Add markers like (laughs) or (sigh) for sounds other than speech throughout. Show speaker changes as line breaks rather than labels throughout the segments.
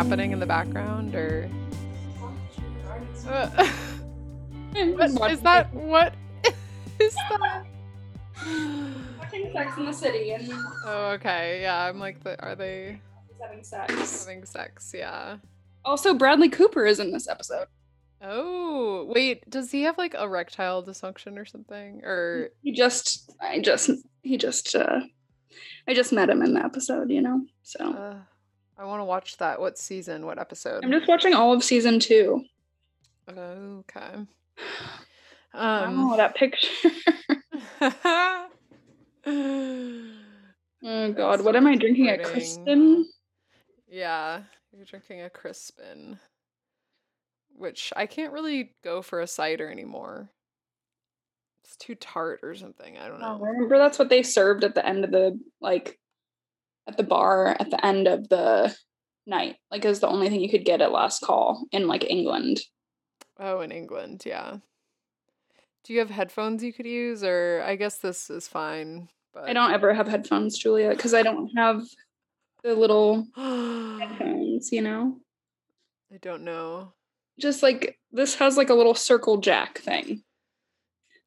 happening in the background or? Uh, what is that? What (laughs) is that?
Watching Sex in the City and
Oh, okay. Yeah, I'm like, the, are they
having sex.
having sex? Yeah.
Also, Bradley Cooper is in this episode.
Oh, wait. Does he have like erectile dysfunction or something? Or
He just, I just, he just, uh, I just met him in the episode, you know. So
uh, I want to watch that. What season? What episode?
I'm just watching all of season two.
Okay.
oh,
Um.
that picture. (laughs) oh God, what am I drinking at
Pudding.
Kristen?
yeah, you're drinking a Crispin, which I can't really go for a cider anymore. It's too tart or something. I don't
Oh,
know.
remember that's what they served at the end of the like at the bar at the end of the night. Like it was the only thing you could get at last call in like England.
Oh, in England, yeah. Do you have headphones you could use, or I guess this is fine. But
I don't ever have headphones, Julia, because I don't have the little (gasps) headphones, you know?
I don't know.
Just like this has like a little circle jack thing.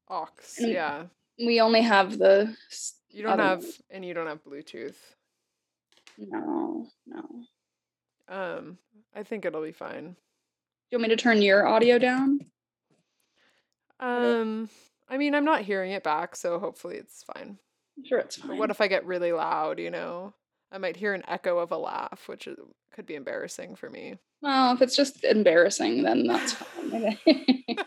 Aux,
Mm.
yeah.
We only have the
You don't have, and you don't have Bluetooth.
No, no.
Um, I think it'll be fine.
you want me to turn your audio down?
Um, I mean, I'm not hearing it back, so hopefully it's fine.
I'm sure it's fine.
But what if I get really loud, you know? I might hear an echo of a laugh, which is, could be embarrassing for me.
well, if it's just embarrassing, then that's fine. (laughs)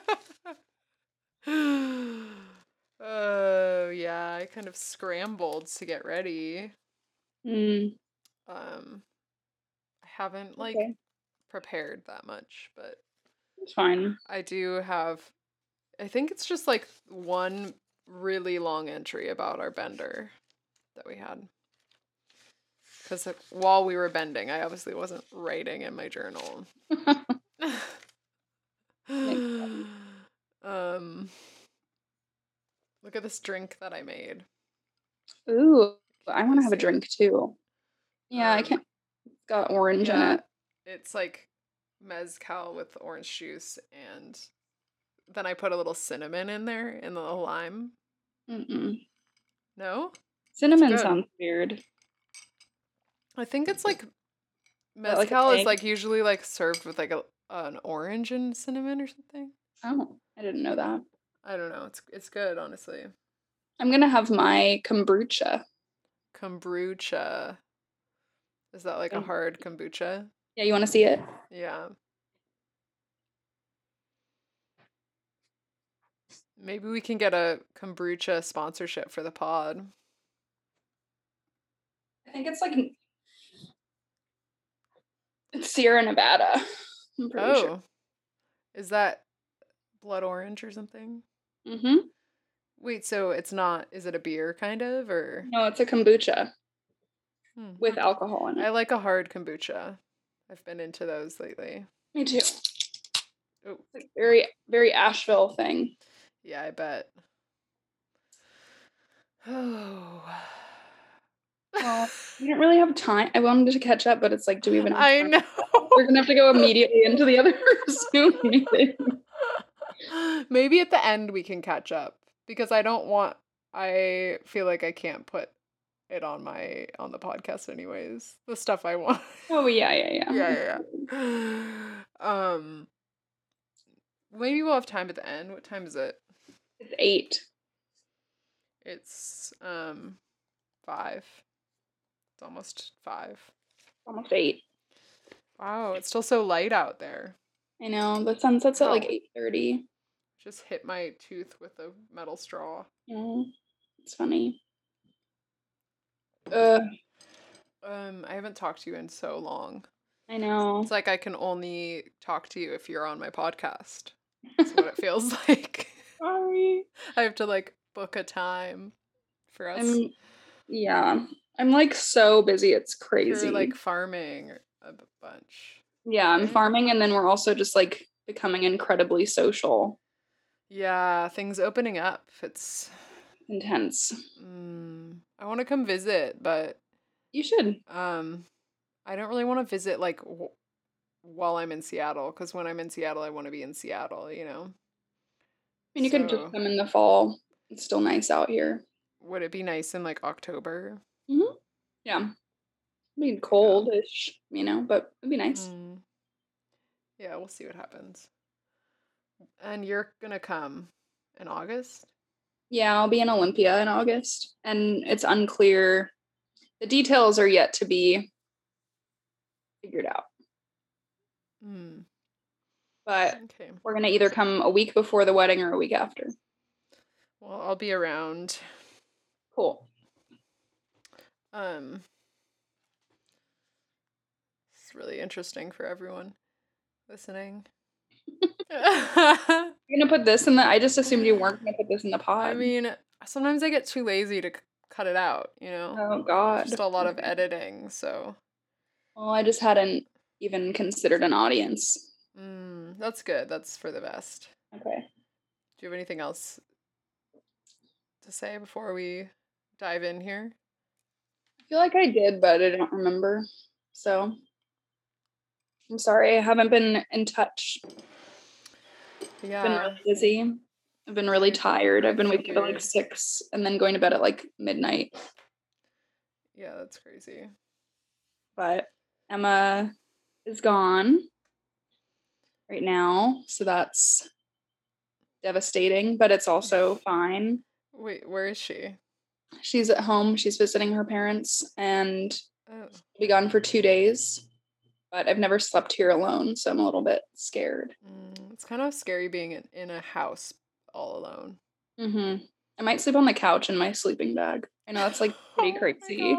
oh, yeah, I kind of scrambled to get ready.
Mm,
Um, I haven't like
okay,
prepared that much, but
it's fine.
I do have I think it's just like one really long entry about our bender that we had. Cuz while we were bending, I obviously wasn't writing in my journal. (laughs) (sighs) um Look at this drink that I made.
Ooh, I want to have a drink too. Yeah, I
Um,
can't. It's got orange in it.
it's like mezcal with orange juice and then I put a little cinnamon in there and a little lime.
Mm-mm.
No?
Cinnamon sounds weird.
I think it's like
that like
mezcal is like usually like served with like a an orange and cinnamon or something.
Oh, I didn't know that.
I don't know. It's it's good, honestly.
I'm gonna have my kombucha.
Kombucha. Is that like a
Um,
hard kombucha?
Yeah, you want to see it?
Yeah. Maybe we can get a kombucha sponsorship for the pod.
I think it's like it's Sierra Nevada. (laughs) I'm pretty
Oh.
sure.
Is that blood orange or something?
Mm-hmm.
Wait, so it's not is it a beer kind of or
No, it's a kombucha
Hmm.
with alcohol in it.
I like a hard kombucha. I've been into those lately.
Me too.
Oh,
It's like very, very Asheville thing.
yeah, I bet. Oh.
Well, (sighs) we don't really have time. I wanted to catch up, but it's like, do we even? Have
I know.
We're gonna have to go immediately into the other (laughs) Zoom meeting. (laughs)
Maybe at the end we can catch up because I don't want I feel like I can't put it on my on the podcast anyways. The stuff I want.
Oh yeah, yeah, yeah.
yeah, yeah, yeah. Um maybe we'll have time at the end. What time is it?
It's eight.
It's um 5. It's almost 5.
Almost eight.
Wow, it's still so light out there.
I know. The sun sets at like
Oh.
eight thirty.
Just hit my tooth with a metal straw.
Yeah, it's funny. Uh,
Um, I haven't talked to you in so long.
I know.
It's like I can only talk to you if you're on my podcast. That's what it feels (laughs) like.
Sorry.
I have to like book a time for us.
I'm. Yeah, I'm like so busy. It's crazy.
You're like farming a bunch.
yeah, I'm farming, and then we're also just like becoming incredibly social,
Yeah, things opening up. It's.
intense.
Mm, I want to come visit, but
You should.
um, I don't really want to visit like w- while I'm in Seattle because when I'm in Seattle, I want to be in Seattle. You know.
I mean, you can
So-
just come in the fall. It's still nice out here.
Would it be nice in like October? Hmm.
Yeah. I mean, coldish, you know, but it'd be nice.
Mm. Yeah, we'll see what happens. And you're gonna come in August?
Yeah, I'll be in Olympia in August, and it's unclear. The details are yet to be figured out,
Mm.
but
Okay.
we're gonna either come a week before the wedding or a week after.
Well, I'll be around.
Cool.
Um It's really interesting for everyone listening. I (laughs)
You're gonna put this in the. I just assumed you weren't gonna put this in the pod.
I mean, sometimes I get too lazy to c- cut it out, you know?
oh God.
Just a lot of editing, so
Well, I just hadn't even considered an audience.
mm, that's good. That's for the best.
Okay.
Do you have anything else to say before we dive in here?
I feel like I did, but I don't remember. So I'm sorry. I haven't been in touch. I've been really busy. I've been really tired. I've been waking up at like six and then going to bed at like midnight.
Yeah, that's crazy.
But Emma is gone right now. So that's devastating, but it's also (laughs) fine.
Wait, where is she?
She's at home. She's visiting her parents and
Oh,
will be gone for two days. But I've never slept here alone, so I'm a little bit scared.
mm, it's kind of scary being in, in a house all alone.
Mm-hmm. I might sleep on the couch in my sleeping bag. I know that's like (laughs) pretty
Oh
crazy.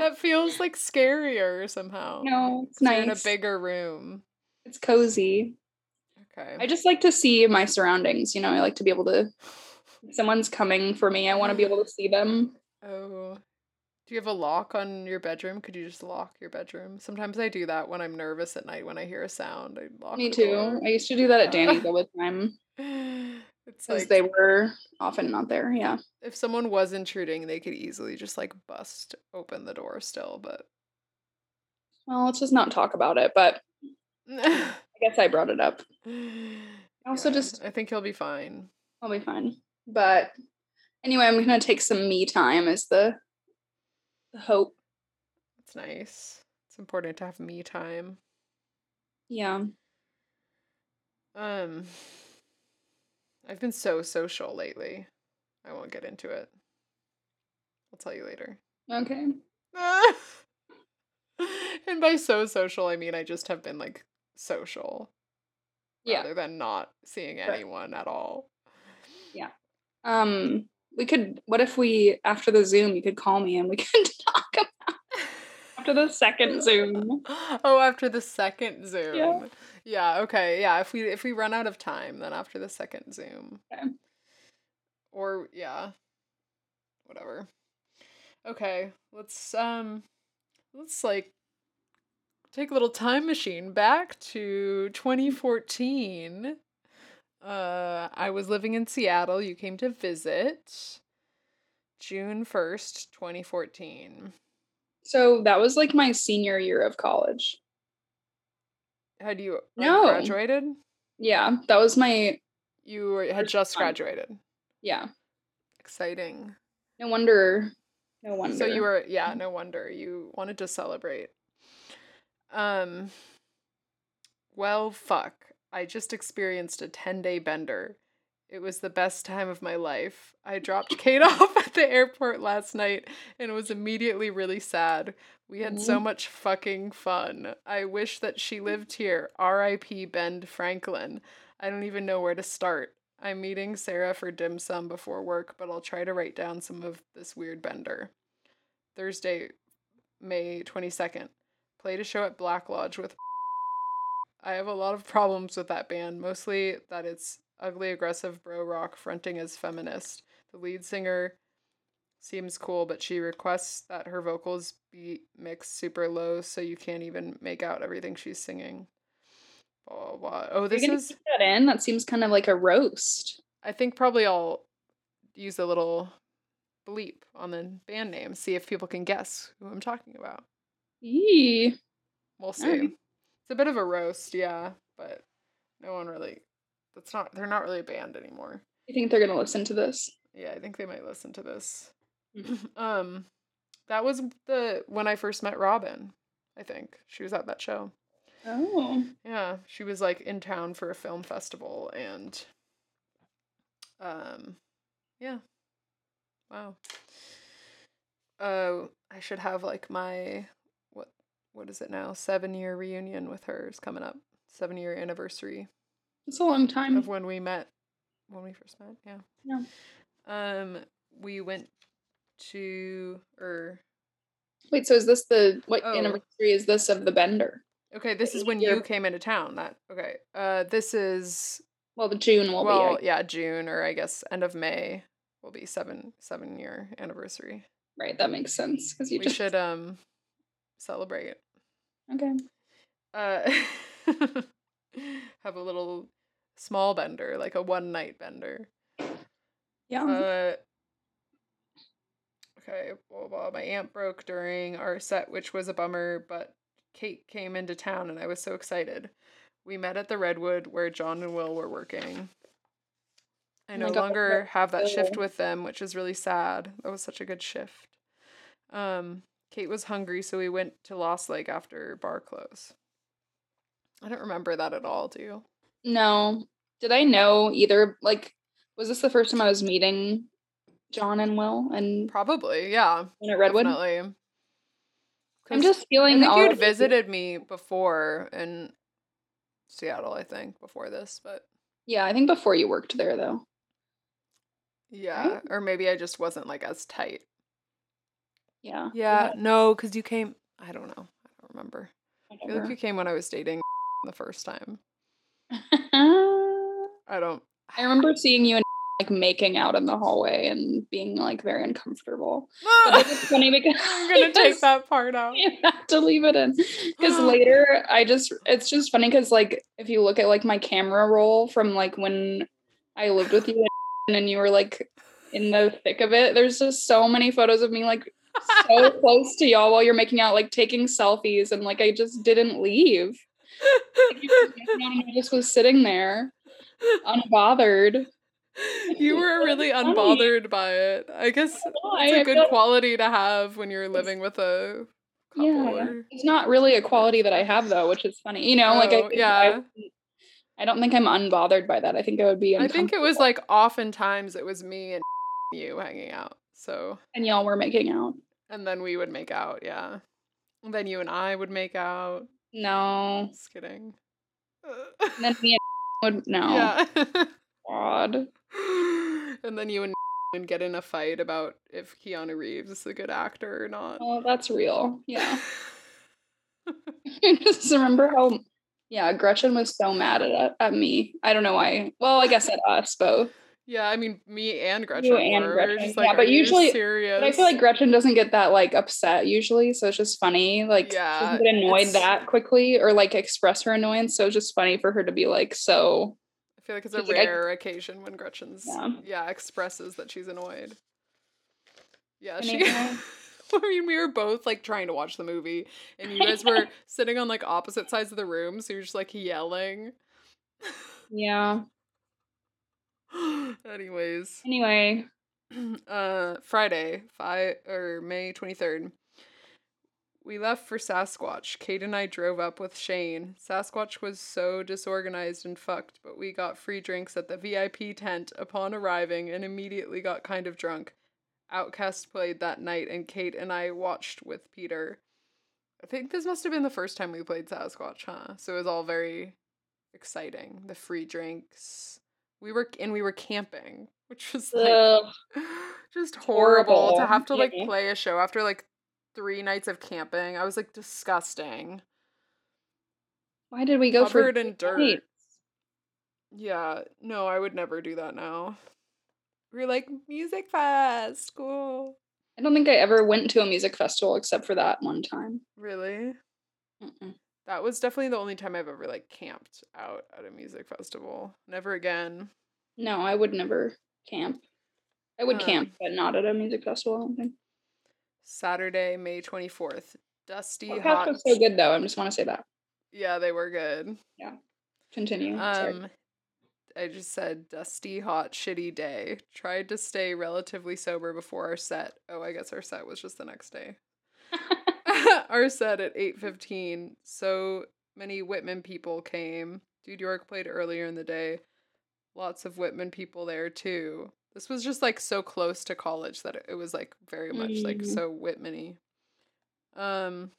That feels like scarier somehow.
No, it's
You're in a bigger room.
It's cozy.
Okay.
I just like to see my surroundings. You know, I like to be able to. If someone's coming for me, I want to be able to see them.
Oh. You have a lock on your bedroom? Could you just lock your bedroom? Sometimes I do that when I'm nervous at night when I hear a sound. I lock
Me too.
door.
I used to do that at Danny's all the time
It's
because
like
they were often not there. Yeah.
if someone was intruding, they could easily just like bust open the door still, but
Well, let's just not talk about it. But (laughs) I guess I brought it up. (sighs) Also
Yeah,
just-
I think he'll be fine.
I'll be fine. But anyway, I'm gonna take some me time. The the hope?
It's nice. It's important to have me time.
Yeah.
Um (sighs) I've been so social lately. I won't get into it. I'll tell you later.
Okay. (laughs)
and by so social, I mean I just have been like social
Yeah.
rather than not seeing
Right.
anyone at all. Yeah.
Um. We could. What if we after the Zoom, you could call me and we (laughs) could talk about after the second Zoom. (laughs)
oh, after the second Zoom. Yeah. yeah okay. Yeah, if we if we run out of time, then after the second Zoom.
Okay.
Or yeah. Whatever. Okay, let's um let's like take a little time machine back to 2014. Uh I was living in Seattle. You came to visit. June 1st, 2014.
So that was like my senior year of college.
Had you
No.
graduated?
Yeah, that was my
You were, had just
time.
graduated.
yeah.
Exciting.
No wonder. No wonder.
So you were yeah, no wonder you wanted to celebrate. Um well, fuck. I just experienced a 10-day bender. It was the best time of my life. I dropped (laughs) Kate off at the airport last night and it was immediately really sad. We had so mm-hmm. much fucking fun. I wish that she lived here. R.I.P. Bend Franklin. I don't even know where to start. I'm meeting Sarah for dim sum before work, but I'll try to write down some of this weird bender. Thursday, May 22nd. Played a show at Black Lodge with. I have a lot of problems with that band, mostly that it's ugly, aggressive bro rock fronting as feminist. The lead singer seems cool, but she requests that her vocals be mixed super low so you can't even make out everything she's singing. Blah, blah. Oh, this is.
keep that in. That seems kind of like a roast.
I think probably I'll use a little bleep on the band name, see if people can guess who I'm talking about.
Yee.
We'll see. It's a bit of a roast, yeah, but no one really. That's not. They're not really a band anymore.
You think they're gonna listen to this?
Yeah, I think they might listen to this.
Mhm. (laughs)
um, that was the when I first met Robin. I think she was at that show.
Oh.
Yeah, she was like in town for a film festival and um yeah. Wow. Uh I should have like my what is it now? 7 year reunion with her is coming up. 7 year anniversary
It's a long time.
of when we met when we first met. Yeah.
Yeah.
Um we went to or
Wait, so is this the what
Oh.
anniversary is this of the bender?
okay, this is when you came into town. That okay. Uh this is
Well, the June will
well,
be
yeah, June or I guess end of May will be seven seven year anniversary.
right. That makes sense because you
We
just
should um celebrate.
Okay.
Uh (laughs) have a little small bender, like a one night bender.
Yeah.
Uh Okay, blah, blah. My aunt broke during our set, which was a bummer, but Kate came into town and I was so excited. We met at the Redwood where John and Will were working. I
Oh
no
God,
longer
that's
have that shift with them, which is really sad. That was such a good shift. Um, Kate was hungry, so we went to Lost Lake after bar close. I don't remember that at all, do you?
no. Did I know either? Like, was this the first time I was meeting John and Will and
Probably, yeah.
when at Redwood?
Definitely.
I'm just feeling.
I think you'd visited me before in Seattle, I think, before this, but
Yeah, I think before you worked there though.
yeah, or maybe I just wasn't like as tight.
Yeah.
Yeah, no, because you came. I don't know. I don't remember. I feel like you came when I was dating (laughs) the first time.
I (laughs)
I don't.
I remember seeing you and (laughs) like making out in the hallway and being like very uncomfortable. But it's funny because
I'm gonna take that part out.
you have to leave it in because (gasps) later I just it's just funny because like if you look at like my camera roll from like when I lived with you and, and you were like in the thick of it, there's just so many photos of me like so close to y'all while you're making out, like taking selfies, and like I just didn't leave. Like, you were making out and I just was sitting there unbothered.
you were really unbothered by it. I guess it's a good quality to have when you're living with a couple.
Yeah,
or-
it's not really a quality that I have though, which is funny. You know, like I
Oh, yeah.
I, I don't think I'm unbothered by that. I think I would be.
I think it was like oftentimes it was me and (laughs) you hanging out. So,
and y'all were making out.
and then we would make out, yeah. And then you and I would make out.
No,
Just kidding.
and then me and (laughs) would no.
Yeah.
God. (laughs)
and then you and (laughs) would get in a fight about if Keanu Reeves is a good actor or not.
Oh, that's real. Yeah. I just remember how. Yeah, Gretchen was so mad at at me. I don't know why. Well, I guess at us both.
Yeah, I mean, me and Gretchen
and
were.
Gretchen,
just
yeah, but
"Are you
usually-
serious.
But I feel like Gretchen doesn't get that like upset usually, so it's just funny. Like she doesn't get annoyed
it's-
that quickly or like express her annoyance. So it's just funny for her to be like so.
I feel like it's a
like, I-
rare occasion when Gretchen's
Yeah.
yeah. expresses that she's annoyed. Yeah,
And
she. (laughs) I mean, we were both like trying to watch the movie, and you guys were (laughs) sitting on like opposite sides of the room, so you're just like yelling.
Yeah. (gasps)
Anyways,
Anyway, (clears throat)
uh, Friday, five or May twenty third. We left for Sasquatch. Kate and I drove up with Shane. Sasquatch was so disorganized and fucked, but we got free drinks at the VIP tent upon arriving and immediately got kind of drunk. OutKast played that night, and Kate and I watched with Peter. I think this must have been the first time we played Sasquatch, huh? So it was all very exciting. The free drinks. We were and we were camping, which was like
ugh, (laughs)
just horrible, to have to like play a show after like three nights of camping. I was like disgusting.
why did we go for
Covered in dirt.
nights?
Yeah, no, I would never do that now. We were like music fest, cool.
I don't think I ever went to a music festival except for that one time.
Really?
Mm-mm.
That was definitely the only time I've ever like camped out at a music festival. Never again.
No, I would never camp. I would
Um,
camp, but not at a music festival. I don't think.
Saturday, May 24th. Dusty
Podcast
hot.
was so good though. I just want to say that.
Yeah, they were good. Yeah.
Continue. Sorry.
Um, I just said dusty, hot, shitty day. Tried to stay relatively sober before our set. Oh, I guess our set was just the next day. (laughs) (laughs) our set at 8.15 so many whitman people came. Dude york played earlier in the day. Lots of whitman people there too. This was just like so close to college that it, was like very much like
Mm.
so whitmany. Um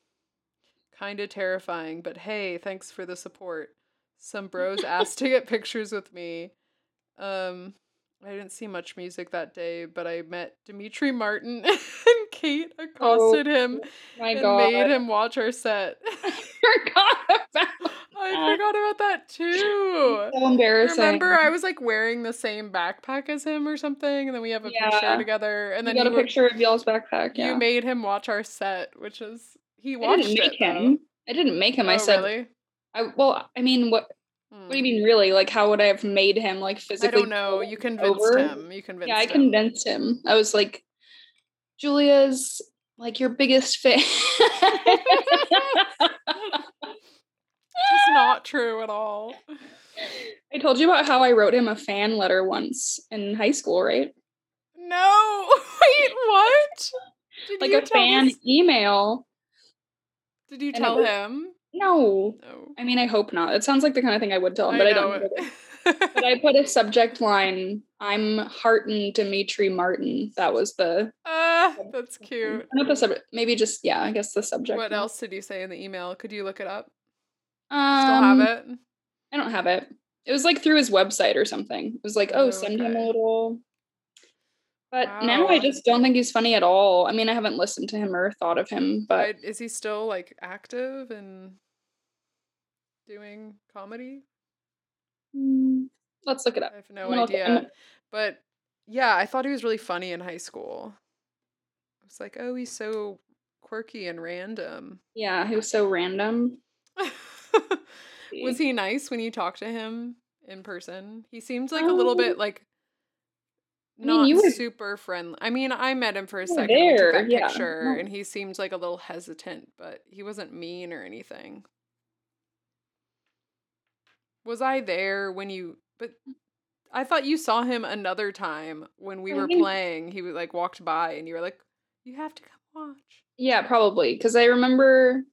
kind of terrifying but hey thanks for the support. Some bros (laughs) asked to get pictures with me. Um I didn't see much music that day, but I met Demetri Martin (laughs) and Kate accosted him
My
and
God.
made him watch our set. (laughs)
forgot about that.
I forgot about that too.
So embarrassing.
Remember, I was like wearing the same backpack as him or something, and then we have a picture together. And then
you
then
got a picture of y'all's backpack. Yeah.
you made him watch our set, which is he watched I
didn't make
it. though.
him. I didn't make him. I
Oh,
said.
really?
I well. I mean, what? What do you
Hmm.
mean, really? Like, how would I have made him like physically?
I don't know. You convinced
over?
him. You convinced
Yeah, I
him.
convinced him. I was like, Julia's like your biggest fan.
It's not true at all.
I told you about how I wrote him a fan letter once in high school, right?
No. (laughs) Wait, what? Did
Like a fan email.
Did you
and
tell
was-
him?
No.
No.
I mean, I hope not. It sounds like the kind of thing I would tell him, but I, don't. (laughs)
know
know.
it.
But I put a subject line. I'm Hearten Demetri Martin. That was the
Ah, that's cute.
not the subject. Maybe just yeah. I guess the subject.
What
line.
else did you say in the email? Could you look it up?
Um,
Still have it?
I don't have it. It was like through his website or something. It was like, oh,
Oh,
send him a little. But now I just don't think he's funny at all. I mean, I haven't listened to him or thought of him, but
I- is he still like active and doing comedy?
Mm, let's look it up.
I have no
I'm gonna
idea. But yeah, I thought he was really funny in high school. I was like, oh, he's so quirky and random.
Yeah, he was so random. (laughs)
was he nice when you talked to him in person? He seemed like a little bit
Um,
like
I mean,
not
were-
super friendly. I mean, I met him for a second. We took that
yeah,
picture,
no.
and he seemed like a little hesitant, but he wasn't mean or anything. Was I there when you? But mm. I thought you saw him another time when we were playing. He was like walked by, and you were like, "You have to come watch."
Yeah, probably because I remember.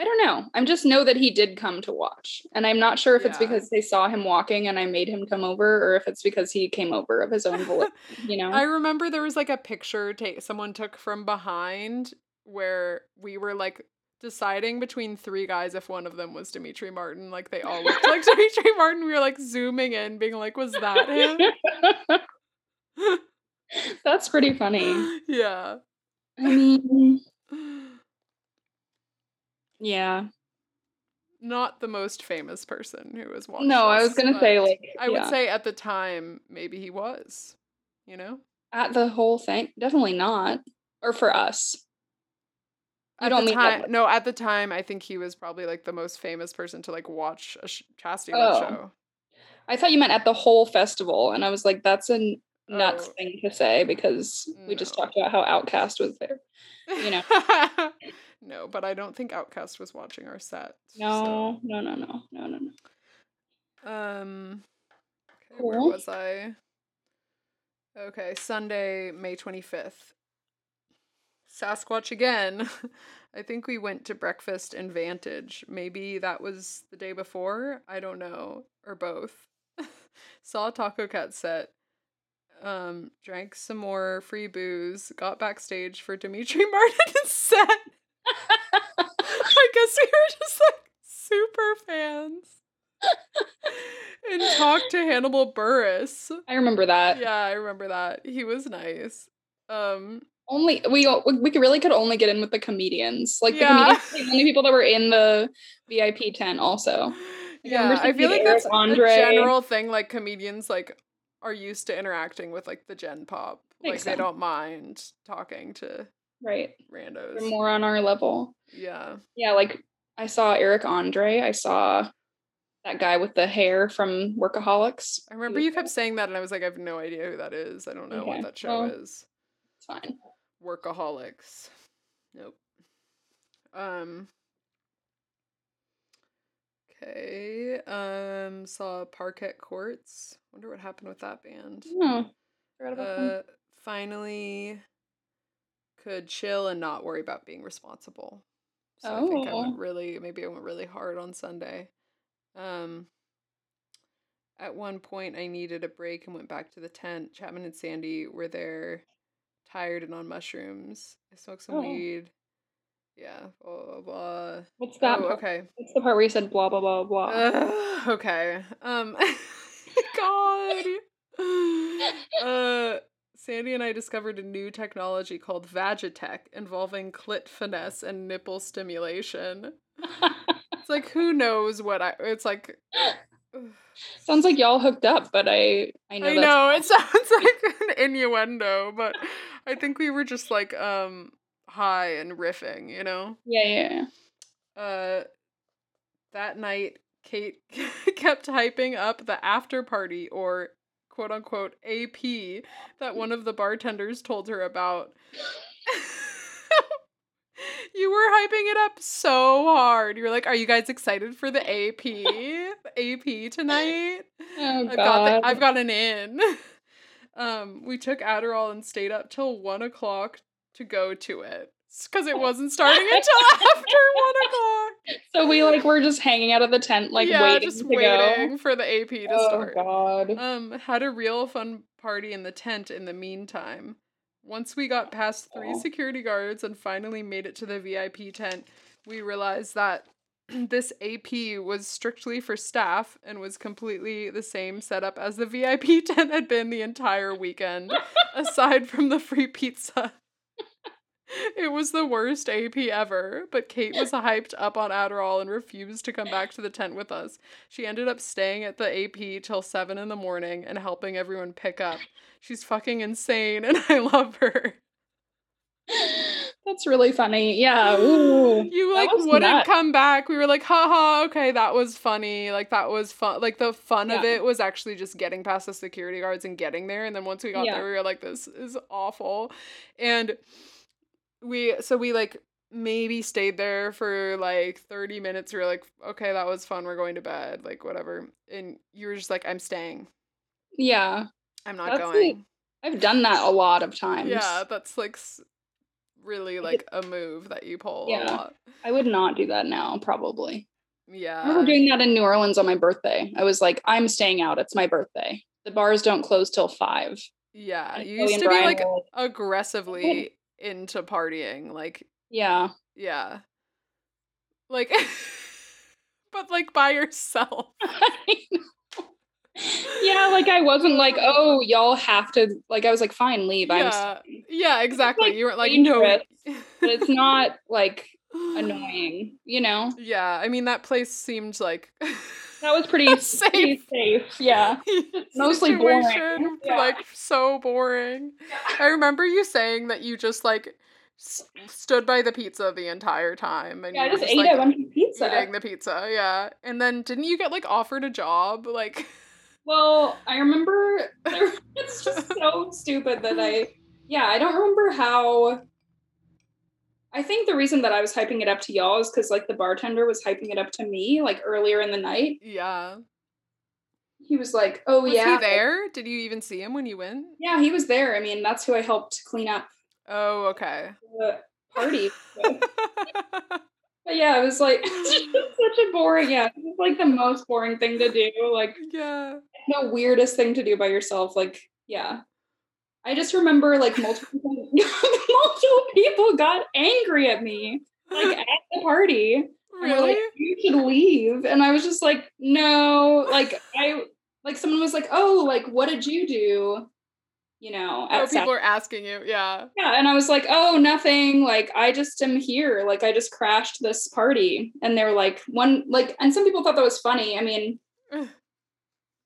I don't know. I'm just know that he did come to watch, and I'm not sure if it's because they saw him walking and I made him come over, or if it's because he came over of his own volition. (laughs) You know?
I remember there was like a picture take someone took from behind where we were like deciding between three guys if one of them was Demetri Martin. Like they all looked like (laughs) Demetri Martin. We were like zooming in, being like, was that him? (laughs)
That's pretty funny. (laughs)
yeah.
I mean, (sighs) yeah.
Not the most famous person who was watching.
No, I was gonna say like
I would say at the time maybe he was. You know?
at the whole thing. Definitely not, or for us. You
At
don't
the
mean
time, no. At the time, I think he was probably like the most famous person to like watch a sh- Chastity
Oh.
show.
I thought you meant at the whole festival, and I was like, that's a nuts
Oh.
thing to say because we just talked about how OutKast was there. You know. (laughs)
no, but I don't think OutKast was watching our set.
No, no, no, no, no, no, no.
Um. Okay, where was I? Okay, Sunday, May twenty fifth. Sasquatch again. (laughs) I think we went to breakfast in Vantage. Maybe that was the day before. I don't know, or both. (laughs) Saw Tacocat set. Um, drank some more free booze. Got backstage for Demetri (laughs) Martin's set. I guess we were just like super fans. and talked to Hannibal Buress.
I remember that.
Yeah, I remember that. He was nice. Um,
Only we we really could only get in with the comedians. Like
Yeah.
the comedians, were the only people that were in the VIP tent. Also, I
yeah, I feel like
Eric
that's
Andre.
a general thing. Like comedians, like are used to interacting with like the Gen Pop. Like they don't mind talking to
right?
randos.
They're more on our level.
yeah.
Yeah, like I saw Eric Andre. I saw that guy with the hair from Workaholics.
I remember you kept saying that, and I was like, I have no idea who that is. I don't know
Okay,
what that show
well.
is.
It's fine.
Workaholics. Nope. Um. Okay. Um. Saw Parquet Courts. Wonder what happened with that band.
Oh, forgot about them.
Uh. Finally. Could chill and not worry about being responsible. So I think I
Oh.
went really. Maybe I went really hard on Sunday. Um. At one point, I needed a break and went back to the tent. Chapman and Sandy were there, tired and on mushrooms. I smoked some
Oh.
weed. Yeah, blah blah blah.
What's that?
Oh, okay.
What's the part where you said blah blah blah blah?
Uh, okay. Um. (laughs) God. Uh. Sandy and I discovered a new technology called Vagitech involving clit finesse and nipple stimulation. It's like who knows what I. It's like.
Sounds like y'all hooked up, but I I know
I know it sounds (laughs) like an innuendo, but I think we were just like um high and riffing, you know.
yeah yeah. yeah.
Uh, that night, Kate (laughs) kept hyping up the after party or quote unquote AP that one of the bartenders told her about. (laughs) you were hyping it up so hard. You were like, "Are you guys excited for the AP? AP (laughs) tonight?"
Oh
I've got
god.
the, I've got an in. Um, we took Adderall and stayed up till one o'clock to go to it because it wasn't starting until (laughs) after one o'clock.
so we like were just hanging out of the tent, like
yeah,
waiting
just waiting for the AP to
go. Oh
start.
god.
Um, had a real fun party in the tent in the meantime. Once we got past three security guards and finally made it to the VIP tent, we realized that (clears throat) this AP was strictly for staff and was completely the same setup as the VIP (laughs) tent had been the entire weekend, aside from the free pizza. It was the worst AP ever, but Kate was hyped up on Adderall and refused to come back to the tent with us. She ended up staying at the AP till 7 in the morning and helping everyone pick up. She's fucking insane (laughs) and I love her. (laughs)
That's really funny. Yeah. (gasps) Ooh.
You like wouldn't
nuts.
come back. We were like, haha, okay, that was funny. Like that was fun. Like the fun of it was actually just getting past the security guards and getting there. And then once we got
Yeah.
there, we were like, this is awful. And we so we like maybe stayed there for like 30 minutes. We were like, okay, that was fun. We're going to bed. Like whatever. And you were just like, I'm staying.
Yeah.
I'm not
That's
going.
I've done that a lot of times.
Yeah, that's like really like a move that you pull
Yeah. I would not do that now, probably.
Yeah.
I remember doing that in New Orleans on my birthday. I was like, I'm staying out. It's my birthday. The bars don't close till five.
Yeah,
And
you
Chloe
used to be like
were like,
aggressively into partying. Like,
yeah.
yeah. Like, (laughs) but like by yourself. (laughs)
yeah, like I wasn't like, oh, y'all have to like I was like, fine, leave. I'm
Yeah. Yeah, exactly.
like,
you weren't like, no.
But it's (laughs) not like annoying, (sighs) you know?
Yeah, I mean, that place seemed like
That was pretty (laughs)
Safe.
pretty safe. Yeah. (laughs) Mostly boring. Yeah.
Like, so boring. I remember you saying that you just like s- stood by the pizza the entire time. And
Yeah, I
were
just ate
like,
a bunch of pizza.
eating the pizza, yeah. And then didn't you get like offered a job? Like
Well, I remember there, (laughs) (laughs) it's just so stupid that I, yeah, I don't remember how. I think the reason that I was hyping it up to y'all is because like the bartender was hyping it up to me like earlier in the night.
yeah.
He was like, "Oh
Was
yeah,
he there? Did you even see him when you went?
yeah, he was there. I mean, that's who I helped clean up
Oh, okay.
the party." (laughs) But yeah, it was like (laughs) (laughs) such a boring. Yeah, it was like the most boring thing to do. Like
yeah.
the weirdest thing to do by yourself. Like, yeah. I just remember like multiple (laughs) multiple people got angry at me like at the party.
Really?
like, you should leave. And I was just like, no, like I like someone was like, oh, like what did you do? You know,
oh, people are asking you. Yeah.
yeah, and I was like, "Oh, nothing. Like, I just am here. Like, I just crashed this party." And they were like, "One, like," and some people thought that was funny. I mean,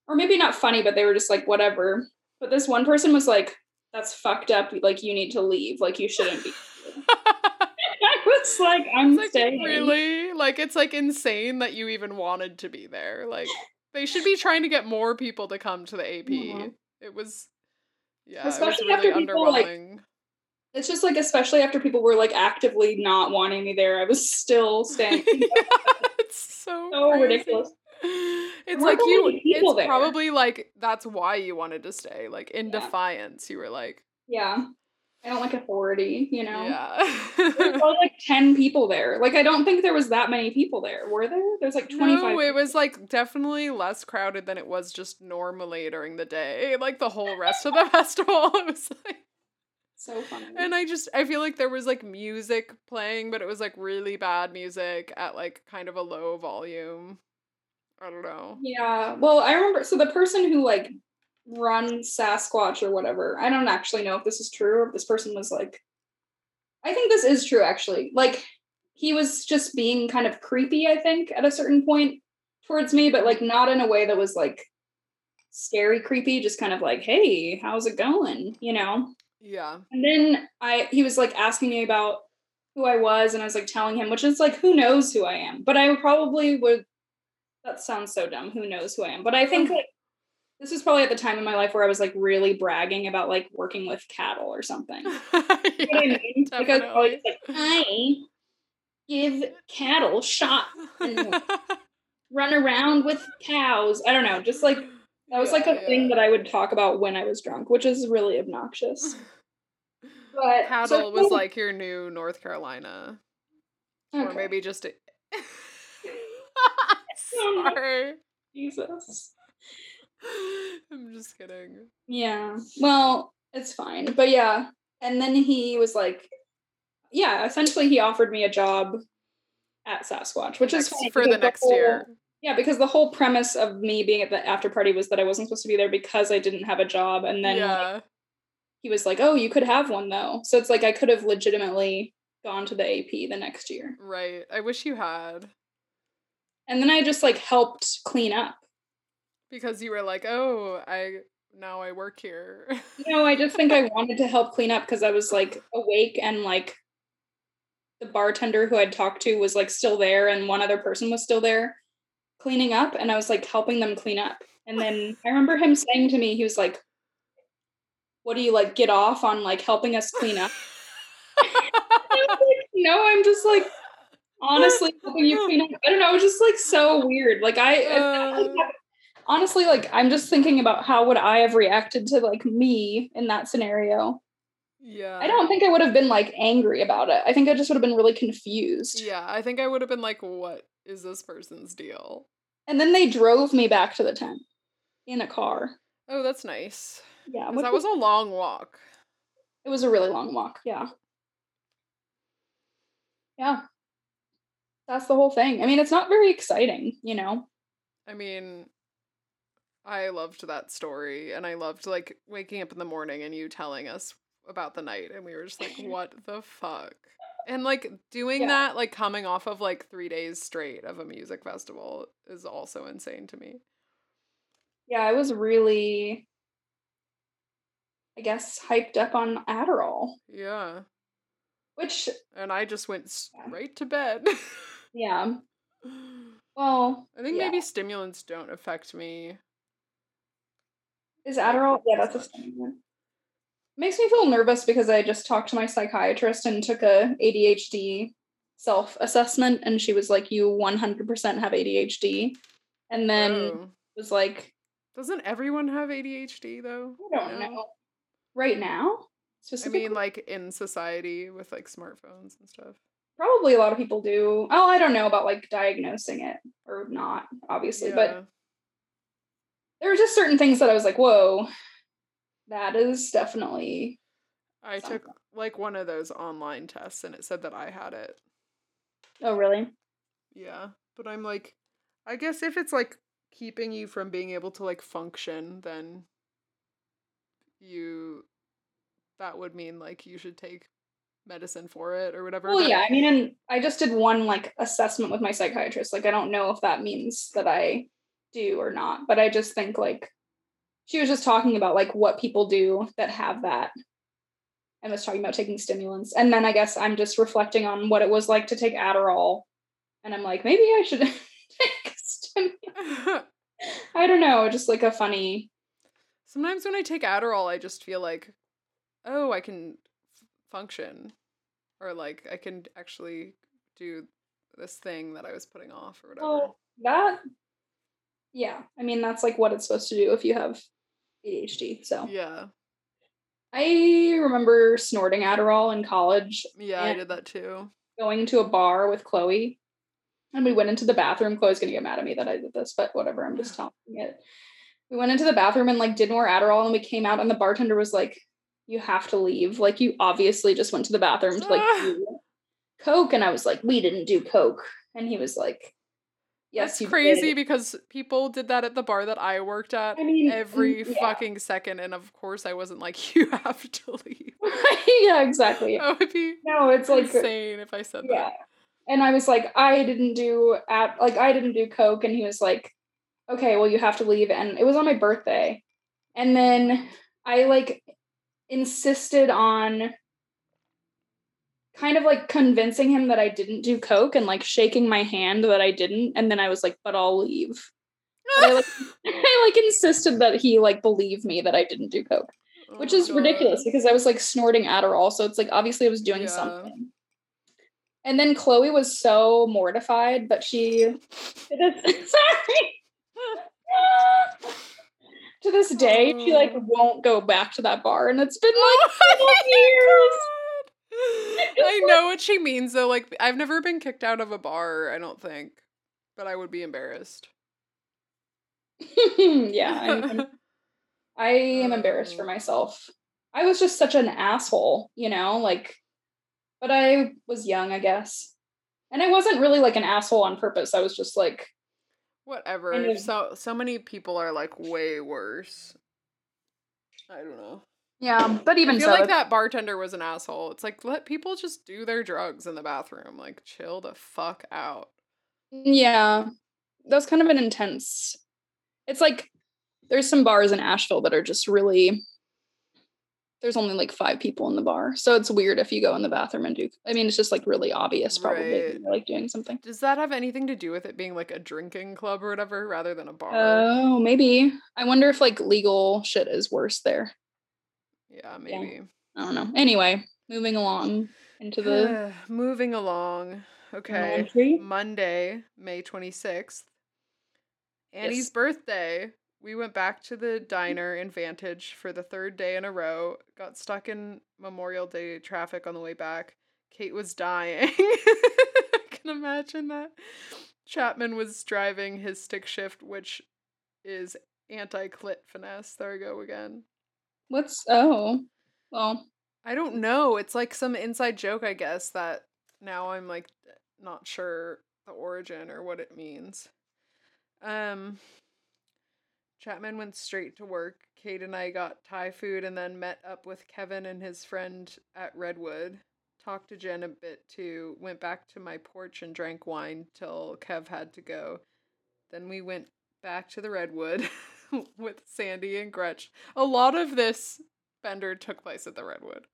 or maybe not funny, but they were just like, "Whatever." But this one person was like, "That's fucked up. Like, you need to leave. Like, you shouldn't be." (laughs) (laughs) I was like, "I'm
like
staying."
really like it's like insane that you even wanted to be there. Like they should be trying to get more people to come to the AP.
Mhm.
It was yeah,
Especially
really
after people, like. It's just like, especially after people were like actively not wanting me there, I was still staying. (laughs)
it's so,
so
crazy.
ridiculous.
It's like you. It's
there.
probably like that's why you wanted to stay. Like in
Yeah.
defiance, you were like,
yeah. I don't like authority, you know?
Yeah.
probably (laughs) like 10 people there. Like, I don't think there was that many people there. Were there? There's like 25.
no, it was like definitely less crowded than it was just normally during the day. Like the whole rest of the (laughs) festival, it was like.
so funny.
And I just I feel like there was like music playing, but it was like really bad music at like kind of a low volume. I don't know.
Yeah. Well, I remember. So the person who like runs Sasquatch or whatever, I don't actually know if this is true or if this person was like, I think this is true actually. Like he was just being kind of creepy, I think, at a certain point towards me, but like not in a way that was like scary creepy, just kind of like, hey, how's it going? You know?
Yeah.
And then I he was like asking me about who I was, and I was like telling him, which is like, who knows who I am? But I probably would that sounds so dumb. Who knows who I am? But I think um, like this was probably at the time in my life where I was like really bragging about like working with cattle or something. (laughs) You know what I mean? Like I was always like, I give cattle shot and (laughs) run around with cows. I don't know, just like that was like a thing that I would talk about when I was drunk, which is really obnoxious. (laughs) But
Cattle
so-
was like your new North Carolina. Or maybe just a-
Oh.
Sorry.
Jesus. (laughs)
I'm just kidding.
Yeah. Well, it's fine. But yeah. And then he was like, yeah, essentially he offered me a job at Sasquatch, which is
Next-
funny
for the next
whole-
year.
Yeah, because the whole premise of me being at the after party was that I wasn't supposed to be there because I didn't have a job. And then like,
yeah.
he was like, oh, you could have one though. So it's like I could have legitimately gone to the AP the next year.
Right. I wish you had.
And then I just like helped clean up.
Because you were like, oh, I now I work here.
No, I just think I (laughs) wanted to help clean up because I was like awake and like the bartender who I'd talked to was like still there and one other person was still there cleaning up and I was like helping them clean up. And then I remember him saying to me, he was like, What do you like get off on like helping us clean up? (laughs) Like, no, I'm just like honestly helping you (laughs) clean up. I don't know, it was just like so weird. Like I, I-
Uh.
Honestly like I'm just thinking about how would I have reacted to like me in that scenario.
yeah.
I don't think I would have been like angry about it. I think I just would have been really confused.
Yeah, I think I would have been like, what is this person's deal?
And then they drove me back to the tent in a car.
Oh, that's nice.
yeah
that was a long walk.
it was a really long walk. Yeah. Yeah. That's the whole thing. I mean, it's not very exciting, you know.
I mean, I loved that story, and I loved like waking up in the morning and you telling us about the night, and we were just like, (laughs) what the fuck? And like doing
Yeah.
that, like coming off of like three days straight of a music festival is also insane to me.
Yeah, I was really I guess hyped up on Adderall,
Yeah.
which
And I just went
Yeah.
straight to bed.
yeah. (laughs) Well,
I think
yeah.
maybe stimulants don't affect me.
Is Adderall? Yeah, that's a stimulant. Makes me feel nervous because I just talked to my psychiatrist and took a ADHD self assessment, and she was like, "You 100% have ADHD," and then
Oh.
was like,
Doesn't everyone have ADHD though?
"I don't
No?
know." Right now,
I mean, like in society with like smartphones and stuff.
probably a lot of people do. Oh, I don't know about like diagnosing it or not, obviously, but
Yeah.
There were just certain things that I was like, "Whoa." That is definitely
I
something.
took like one of those online tests and it said that I had it.
Oh, really?
Yeah. But I'm like, I guess if it's like keeping you from being able to like function, then you, that would mean like you should take medicine for it or whatever.
Well,
but-
yeah, I mean, and I just did one like assessment with my psychiatrist. Like, I don't know if that means that I do or not, but I just think like she was just talking about like what people do that have that and was talking about taking stimulants. And then I guess I'm just reflecting on what it was like to take Adderall. And I'm like, maybe I should (laughs) take stimulant. (laughs) I don't know, just like a funny
Sometimes when I take Adderall, I just feel like, oh, I can f- function or like I can actually do this thing that I was putting off or whatever.
Well, that, yeah. I mean, that's like what it's supposed to do if you have ADHD. So
yeah.
I remember snorting Adderall in college,
Yeah, I did that too.
going to a bar with Chloe, and we went into the bathroom. Chloe's gonna get mad at me that I did this, but whatever. I'm just (sighs) telling it. We went into the bathroom and like did more Adderall, and we came out, and the bartender was like, "You have to leave. Like you obviously just went to the bathroom to like (sighs) do coke." And I was like, "We didn't do coke," and he was like, "Yes,
That's crazy
did."
because people did that at the bar that I worked at
I mean,
every
yeah.
fucking second, and of course I wasn't like, (laughs) you have to leave. (laughs)
yeah, exactly.
That would be
No, it's like
insane if I said
yeah
that.
and i was like i didn't do at like i didn't do coke and he was like okay well you have to leave and it was on my birthday and then i like insisted on kind of like convincing him that i didn't do coke and like shaking my hand that i didn't and then i was like but i'll leave I, like, (laughs) (laughs) I like insisted that he like believe me that i didn't do coke
Oh
which is ridiculous
oh.
because I was like snorting Adderall. So it's like obviously I was doing
Yeah.
something. And then Chloe was so mortified that she (laughs) sorry. to this day, she like
Oh.
won't go back to that bar. And it's been
Oh
like
my
years.
God. (laughs) I know what she means though. Like I've never been kicked out of a bar, I don't think. But I would be embarrassed. (laughs)
yeah, I'm, (laughs) I am embarrassed for
Oh.
myself. I was just such an asshole, you know, like, but I was young, I guess. And I wasn't really like an asshole on purpose. I was just like,
Whatever.
Kind of-
So so many people are like way worse. I don't know.
Yeah, but even
I feel
so,
like that bartender was an asshole. It's like let people just do their drugs in the bathroom. Like chill the fuck out.
yeah, that was kind of an intense. It's like there's some bars in Asheville that are just really. There's only like five people in the bar, so it's weird if you go in the bathroom and do. I mean, it's just like really obvious, probably
Right.
like doing something.
Does that have anything to do with it being like a drinking club or whatever rather than a bar?
Oh, maybe. I wonder if like legal shit is worse there.
Yeah, maybe.
I don't know. Anyway, moving along into the (sighs)
Moving along. Okay. Monday, May 26th. Annie's
Yes.
birthday. We went back to the mm. diner in Vantage for the third day in a row. Got stuck in Memorial Day traffic on the way back. Kate was dying. I (laughs) can imagine that. Chapman was driving his stick shift, which is anti clit finesse. There we go again.
What's oh well
I don't know. It's like some inside joke, I guess, that now I'm like not sure the origin or what it means. Um Chapman went straight to work. Kate and I got Thai food and then met up with Kevin and his friend at Redwood. Talked to Jen a bit too. Went back to my porch and drank wine till Kev had to go. Then we went back to the Redwood (laughs) (laughs) with Sandy and Gretch. A lot of this bender took place at the Redwood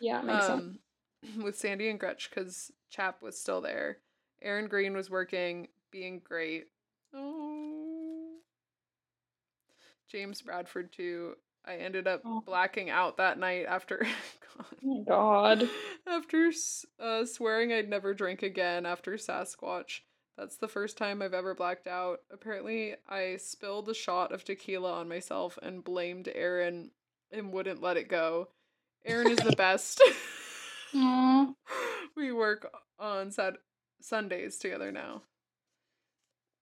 yeah makes sense.
um, (clears throat) with Sandy and Gretch because Chap was still there. Aaron Green was working, being great. Oh. James Bradford too. I ended up
Oh.
blacking out that night after (laughs)
Oh my god. (laughs)
after uh, swearing I'd never drink again after Sasquatch. That's the first time I've ever blacked out. Apparently, I spilled a shot of tequila on myself and blamed Aaron and wouldn't let it go. Aaron is the (laughs) best. (laughs) We work on Sat- Sundays together now.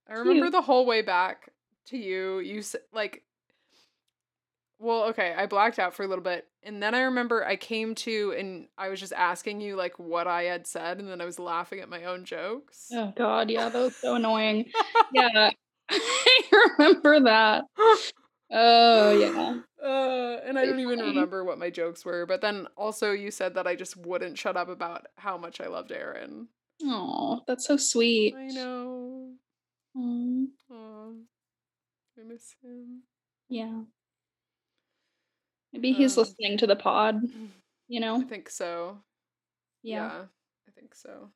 I remember
Cute.
the whole way back to you. You like, well, okay, I blacked out for a little bit, and then I remember I came to and I was just asking you like what I had said, and then I was laughing at my own jokes.
Oh god, yeah, that was so annoying. (laughs) Yeah. (laughs) I remember that. Oh yeah.
Uh, and I don't even remember what my jokes were, but then also you said that I just wouldn't shut up about how much I loved Aaron.
Oh, that's so sweet.
I know.
Aw,
Aw, I miss him.
yeah. Maybe he's
Um,
listening to the pod, you know?
I think so.
Yeah.
I think so.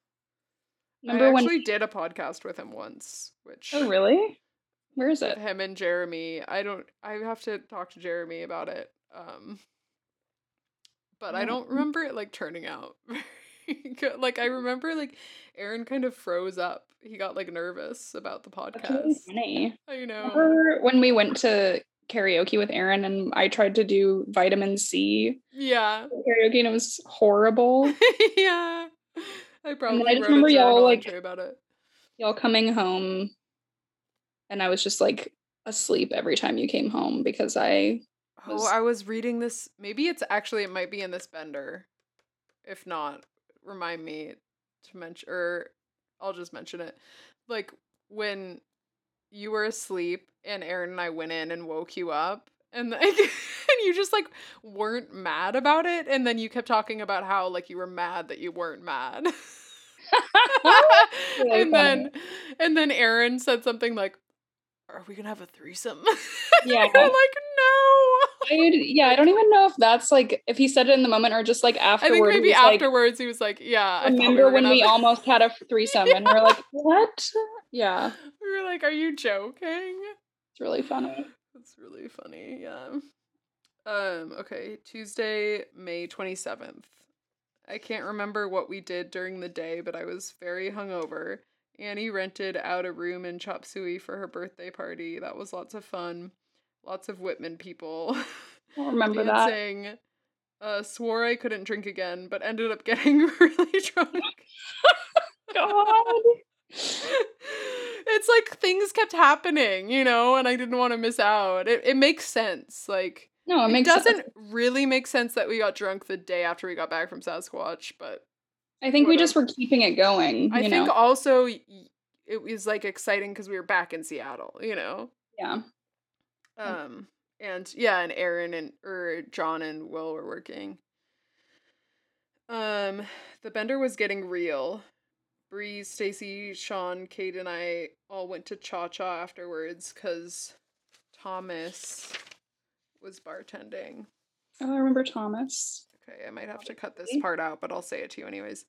Remember
I
when
actually did a podcast with him once, which
Oh really? Where is it?
him and Jeremy. I don't I have to talk to Jeremy about it. Um but I don't remember it like turning out (laughs) very good. Like I remember like Aaron kind of froze up. He got like nervous about the
That's really
podcast.
funny.
I know.
Remember when we went to karaoke with Aaron and I tried to do vitamin C
Yeah.
karaoke and it was horrible. (laughs)
yeah. I probably
I
just
remember y'all, like-
about it.
Y'all coming home and I was just like asleep every time you came home because I
Oh, I was reading this. Maybe it's actually it might be in this bender. If not, remind me to mention or I'll just mention it. Like when you were asleep and Aaron and I went in and woke you up and like (laughs) and you just like weren't mad about it and then you kept talking about how like you were mad that you weren't mad. (laughs) (laughs)
Really
and then and then Aaron said something like are we gonna have a threesome?
Yeah.
Like,
yeah, I don't even know if that's like if he said it in the moment or just like afterwards.
I
afterwards.
think maybe
he was like,
afterwards he was like, "Yeah." I
remember
were
when we (laughs) almost had a threesome and we're like, what? Yeah,
we were like, "Are you joking?"
it's really funny.
That's really funny. Yeah. Um. Okay. Tuesday, May twenty seventh. I can't remember what we did during the day, but I was very hungover. Annie rented out a room in Chop Suey for her birthday party. That was lots of fun. Lots of Whitman people.
I remember that.
dancing. Uh, swore I couldn't drink again, but ended up getting (laughs) really drunk. (laughs)
God.
it's like things kept happening, you know, and I didn't want to miss out. It it makes sense. Like
No, it
it doesn't
sense.
really make sense that we got drunk the day after we got back from Sasquatch, but
I think we just were keeping it going.
I
you
think also it was like exciting because we were back in Seattle, you know.
yeah. Mm.
Um and yeah, and Aaron and or John and Will were working. Um the bender was getting real. Bree, Stacy, Sean, Kate, and I all went to Cha Cha afterwards because Thomas was bartending.
Oh, I remember Thomas.
Okay, I might have to cut this part out, but I'll say it to you anyways.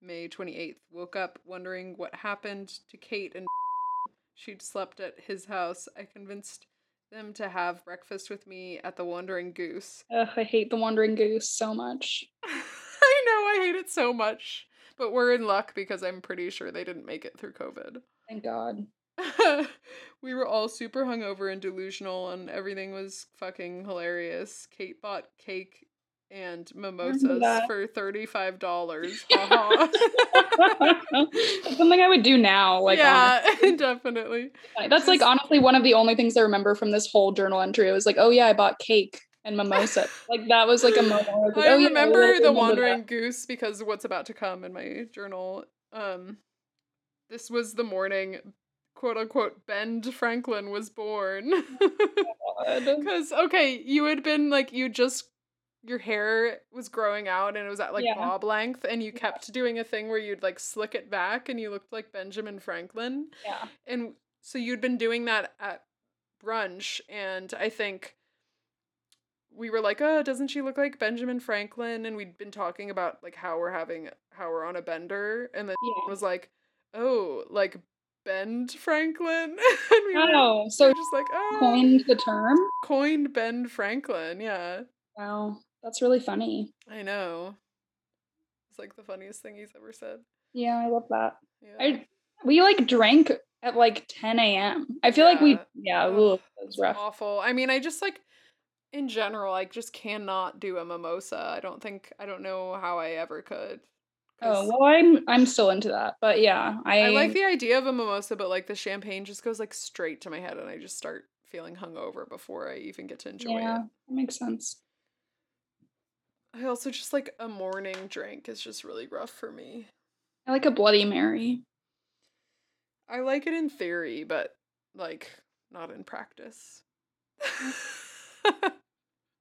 May 28th. Woke up wondering what happened to Kate and she'd slept at his house. I convinced them to have breakfast with me at the Wandering Goose.
Ugh, I hate the Wandering Goose so much. (laughs)
I know I hate it so much, but we're in luck because I'm pretty sure they didn't make it through COVID.
Thank God. (laughs)
we were all super hungover and delusional, and everything was fucking hilarious. Kate bought cake and mimosas for thirty-five dollars. (laughs)
That's something I would do now. Like,
yeah, (laughs) definitely.
that's like honestly one of the only things I remember from this whole journal entry. It was like, oh yeah, I bought cake and mimosa. (laughs) like that was like a moment. I, like,
I
oh, yeah,
remember
really
the wandering
that.
goose because what's about to come in my journal. Um, this was the morning, quote unquote, Bend Franklin was born. Because okay, you had been like you just your hair was growing out and it was at like
Yeah.
bob length, and you kept doing a thing where you'd like slick it back and you looked like Benjamin Franklin,
Yeah.
and so you'd been doing that at brunch, and I think we were like, oh, doesn't she look like Benjamin Franklin? And we'd been talking about like how we're having how we're on a bender, and then
Yeah.
was like, oh, like Bend Franklin, (laughs) and we were,
Oh,
we
so
were just like, oh,
coined the term.
coined Ben Franklin. Yeah,
Wow, that's really funny.
I know. It's like the funniest thing he's ever said.
Yeah, I love that.
Yeah.
I we like drank at like 10 a.m. I feel like we
Yeah.
yeah,
Ugh,
ugh, that was rough.
awful. I mean, I just like in general, I just cannot do a mimosa. I don't think I don't know how I ever could.
Oh well, I'm I'm still into that, but yeah, I,
I like the idea of a mimosa, but like the champagne just goes like straight to my head, and I just start feeling hungover before I even get to enjoy
yeah,
it.
that makes sense.
I also just like a morning drink is just really rough for me.
I like a Bloody Mary.
I like it in theory, but like not in practice. (laughs)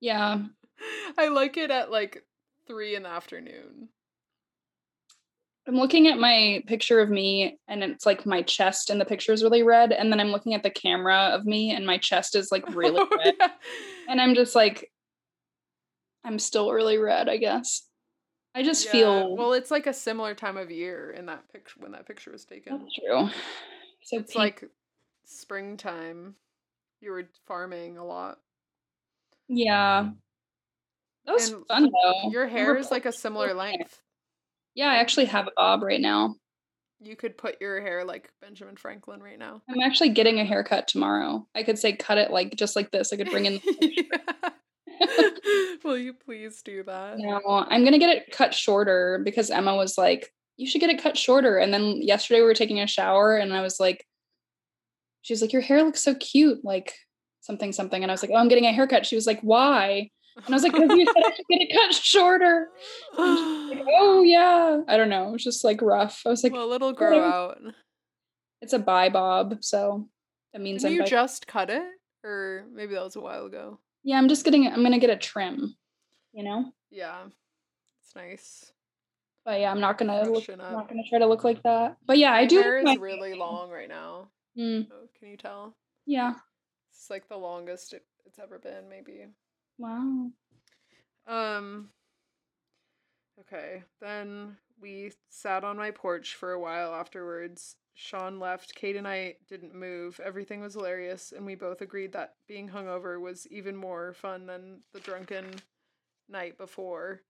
Yeah,
I like it at like three in the afternoon.
I'm looking at my picture of me, and it's like my chest, and the picture is really red, and then I'm looking at the camera of me, and my chest is like (laughs) really
Oh,
red,
yeah.
and I'm just like, I'm still really red. I guess. I just
Yeah,
feel
well. It's like a similar time of year in that picture when that picture was taken.
that's true. So
It's
pink-
like springtime. You were farming a lot.
Yeah. That was
And
fun though.
Your hair is like a similar length.
Yeah, I actually have a bob right now.
You could put your hair like Benjamin Franklin right now.
I'm actually getting a haircut tomorrow. I could say cut it like just like this. I could bring in (laughs) (laughs)
Will you please do that?
No, I'm gonna get it cut shorter because Emma was like, "You should get it cut shorter." And then yesterday we were taking a shower, and I was like, "She was like, your hair looks so cute, like something something." And I was like, "Oh, I'm getting a haircut." She was like, "Why?" And I was like, "Because you said I should get it cut shorter." Like, oh (sighs) yeah, I don't know. It was just like rough. I was like,
well, it'll grow out.
"It's a bye bob," so that means
you just cut it? Or maybe that was a while ago.
Yeah. I'm just getting. I'm gonna get a trim, you know.
Yeah. It's nice.
But yeah, I'm not gonna look. I'm not gonna try to look like that. But yeah, I do.
hair is
my-
really long right now.
Mm,
Oh, can you tell?
yeah.
It's like the longest it, it's ever been, maybe.
Wow.
Um Okay, then we sat on my porch for a while afterwards. Sean left. Kate and I didn't move. Everything was hilarious, and we both agreed that being hungover was even more fun than the drunken night before.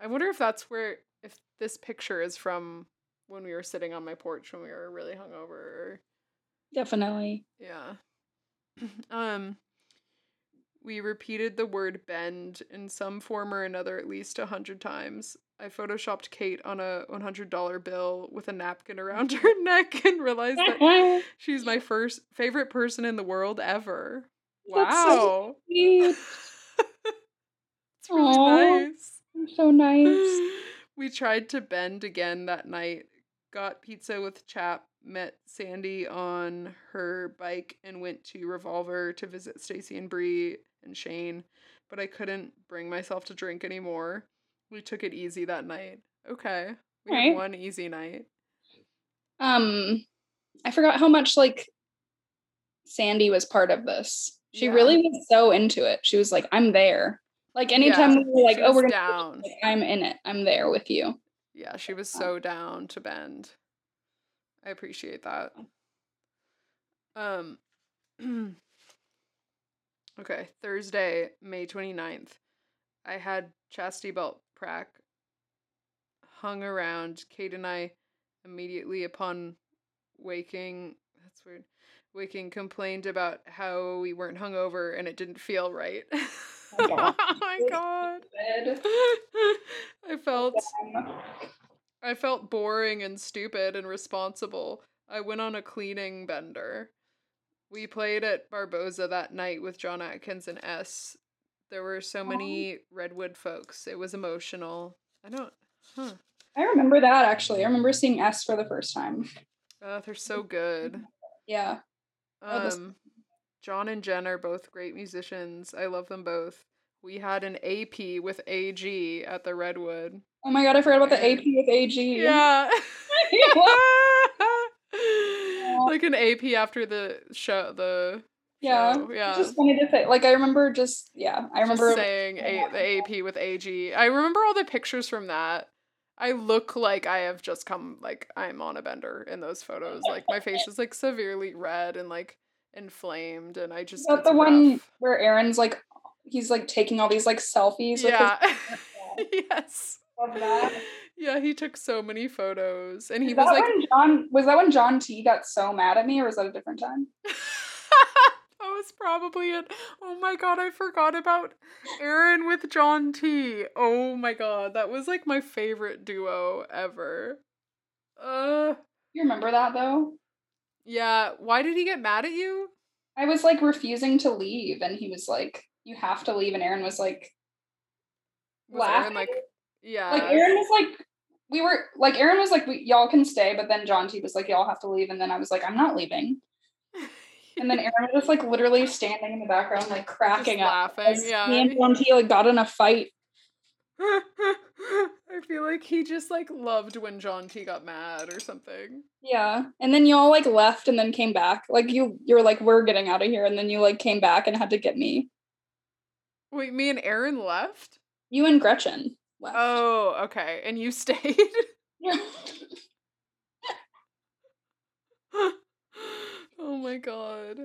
I wonder if that's where if this picture is from when we were sitting on my porch when we were really hungover
Definitely.
yeah. (clears throat) um we repeated the word bend in some form or another at least a hundred times. I photoshopped Kate on a one hundred dollar bill with a napkin around (laughs) her neck and realized that (laughs) she's my first favorite person in the world ever.
That's so
Wow.
Sweet. (laughs)
it's really
Aw.
nice.
so nice.
we tried to bend again that night. Got pizza with Chap, met Sandy on her bike, and went to Revolver to visit Stacy and Bree and Shane. But I couldn't bring myself to drink anymore. We took it easy that night. Okay. We
Right.
had one easy night.
Um, I forgot how much like Sandy was part of this. She
Yeah.
really was so into it. She was like, "I'm there." Like anytime
Yeah,
we were like, "Oh, we're gonna,"
down.
like, I'm in it. I'm there with you.
Yeah, she was so down to bend. I appreciate that. Um (clears throat) Okay, Thursday, May 29th. I had chastity belt prac hung around Kate and I immediately upon waking that's weird. Waking complained about how we weren't hungover and it didn't feel right. (laughs)
Oh my God.
oh my god. I felt I felt boring and stupid and responsible. I went on a cleaning bender. We played at Barboza that night with John Atkins and S. There were so many Redwood folks. It was emotional. I don't, huh.
I remember that actually. I remember seeing S for the first time.
Uh, they're so good.
Yeah. Oh,
Um, John and Jen are both great musicians. I love them both. We had an AP with AG at the Redwood.
Oh my god, I forgot about the AP with AG.
Yeah. (laughs) (laughs) like an AP after the show. The
Yeah.
show, yeah.
Just funny to say. Like I remember just yeah, I remember
Just saying a- the AP with AG. I remember all the pictures from that. I look like I have just come like I'm on a bender in those photos. Like my face is like severely red and like inflamed, and I just
Is that
it's
the one where Aaron's like he's like taking all these like selfies with
Yeah.
his (laughs) (laughs)
yes. Yeah, he took so many photos, and he
Is
was like,
John was that when John T got so mad at me or was that a different time? (laughs)
was probably it. Oh my god, I forgot about Aaron with John T. Oh my god, that was like my favorite duo ever. Uh,
You remember that though?
yeah. Why did he get mad at you?
I was like refusing to leave and he was like, You have to leave and Aaron was like
Was Aaron
Laughing?
like, yeah,
like Aaron was like we were like Aaron was like we, y'all can stay, but then John T was like y'all have to leave, and then I was like I'm not leaving, (laughs) and then Aaron was just like literally standing in the background like cracking
Just
up.
laughing, yeah.
me and John T like got in a fight. (laughs)
I feel like he just like loved when John T got mad or something.
Yeah, and then y'all like left and then came back. Like you, you were like we're getting out of here, and then you like came back and had to get me.
Wait, me and Aaron left?
You and Gretchen left.
Oh, okay. And you (laughs) stayed? (laughs) oh my god.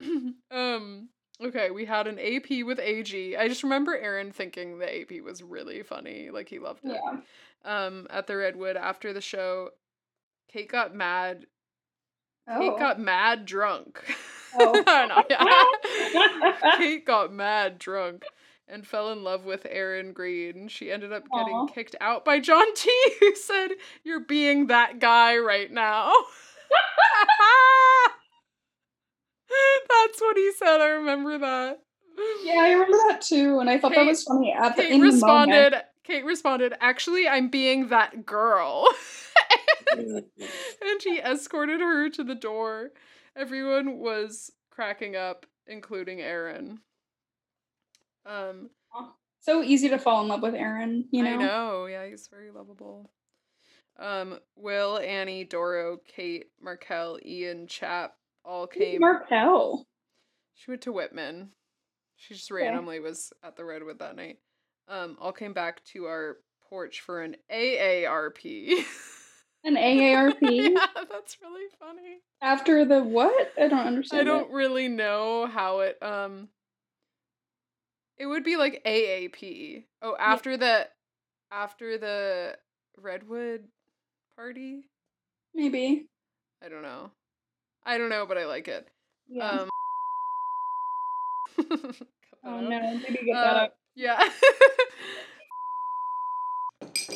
(laughs) um Okay, we had an AP with AG. I just remember Aaron thinking the AP was really funny. Like he loved it.
Yeah.
Um, at the Redwood after the show, Kate got mad.
Oh.
Kate got mad drunk.
Oh. (laughs) (laughs)
Kate got mad drunk and fell in love with Aaron Green. She ended up getting
Aw.
kicked out by John T, who said, You're being that guy right now. (laughs) That's what he said. I remember that.
yeah, I remember that too, and I thought that was funny at the
Kate
in the
responded. Kate responded, "Actually, I'm being that girl." (laughs) and he escorted her to the door. Everyone was cracking up, including Aaron. Um,
So easy to fall in love with Aaron, you know.
I know. Yeah, he's very lovable. Um, Will, Annie, Doro, Kate, Markel, Ian, Chap all came.
Markel.
She went to Whitman. She just
Okay.
randomly was at the Redwood that night. Um, all came back to our porch for an AARP.
An AARP (laughs)
yeah, that's really funny.
after the what? I don't understand.
I don't
it.
really know how it um it would be like AAP. Oh, after the after the Redwood party?
Maybe.
I don't know. I don't know, but I like it.
Yeah.
Um (laughs)
oh no! Maybe get
Uh,
that up.
Yeah. (laughs)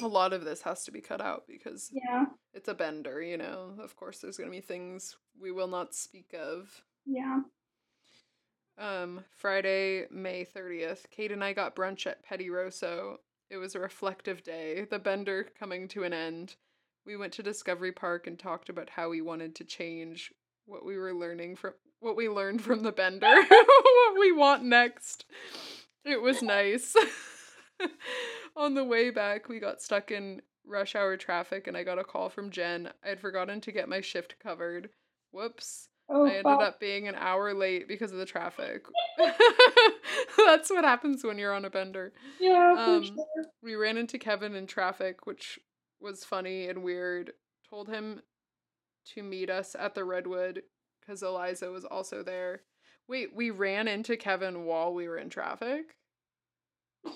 a lot of this has to be cut out because
Yeah.
it's a bender, you know. Of course there's going to be things we will not speak of.
Yeah.
Um Friday, May 30th, Kate and I got brunch at Pettirosso. It was a reflective day, the bender coming to an end. We went to Discovery Park and talked about how we wanted to change what we were learning from what we learned from the bender, (laughs) what we want next. It was nice. (laughs) On the way back, we got stuck in rush hour traffic and I got a call from Jen. I had forgotten to get my shift covered. Whoops.
Oh,
I ended up being an hour late because of the traffic. (laughs) That's what happens when you're on a bender.
Yeah, for
um,
sure.
We ran into Kevin in traffic, which was funny and weird. Told him to meet us at the Redwood because Eliza was also there. Wait, we ran into Kevin while we were in traffic? (laughs)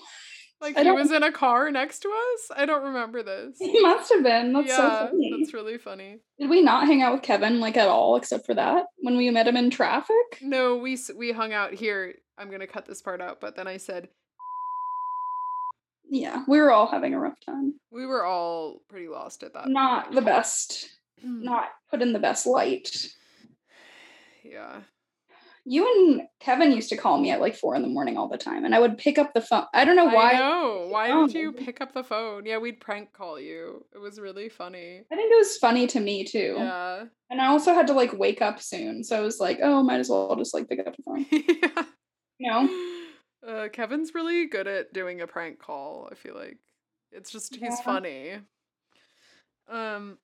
Like
I
he was in a car next to us? I don't remember this.
He must have been. That's
yeah,
so funny.
that's really funny.
Did we not hang out with Kevin like at all except for that when we met him in traffic?
No, we we hung out here. I'm gonna cut this part out, but then I said
Yeah, we were all having a rough time.
we were all pretty lost at that.
Not
point.
the best.
Mm.
Not put in the best light.
yeah.
You and Kevin used to call me at like four in the morning all the time, and I would pick up the phone. I don't know why.
I know. Why did you pick up the phone? Yeah, we'd prank call you. It was really funny.
I think it was funny to me too.
Yeah.
And I also had to like wake up soon, so I was like, oh, might as well just like pick up the phone. (laughs)
yeah.
You know?
Uh, Kevin's really good at doing a prank call. I feel like it's just he's
Yeah.
funny. Um,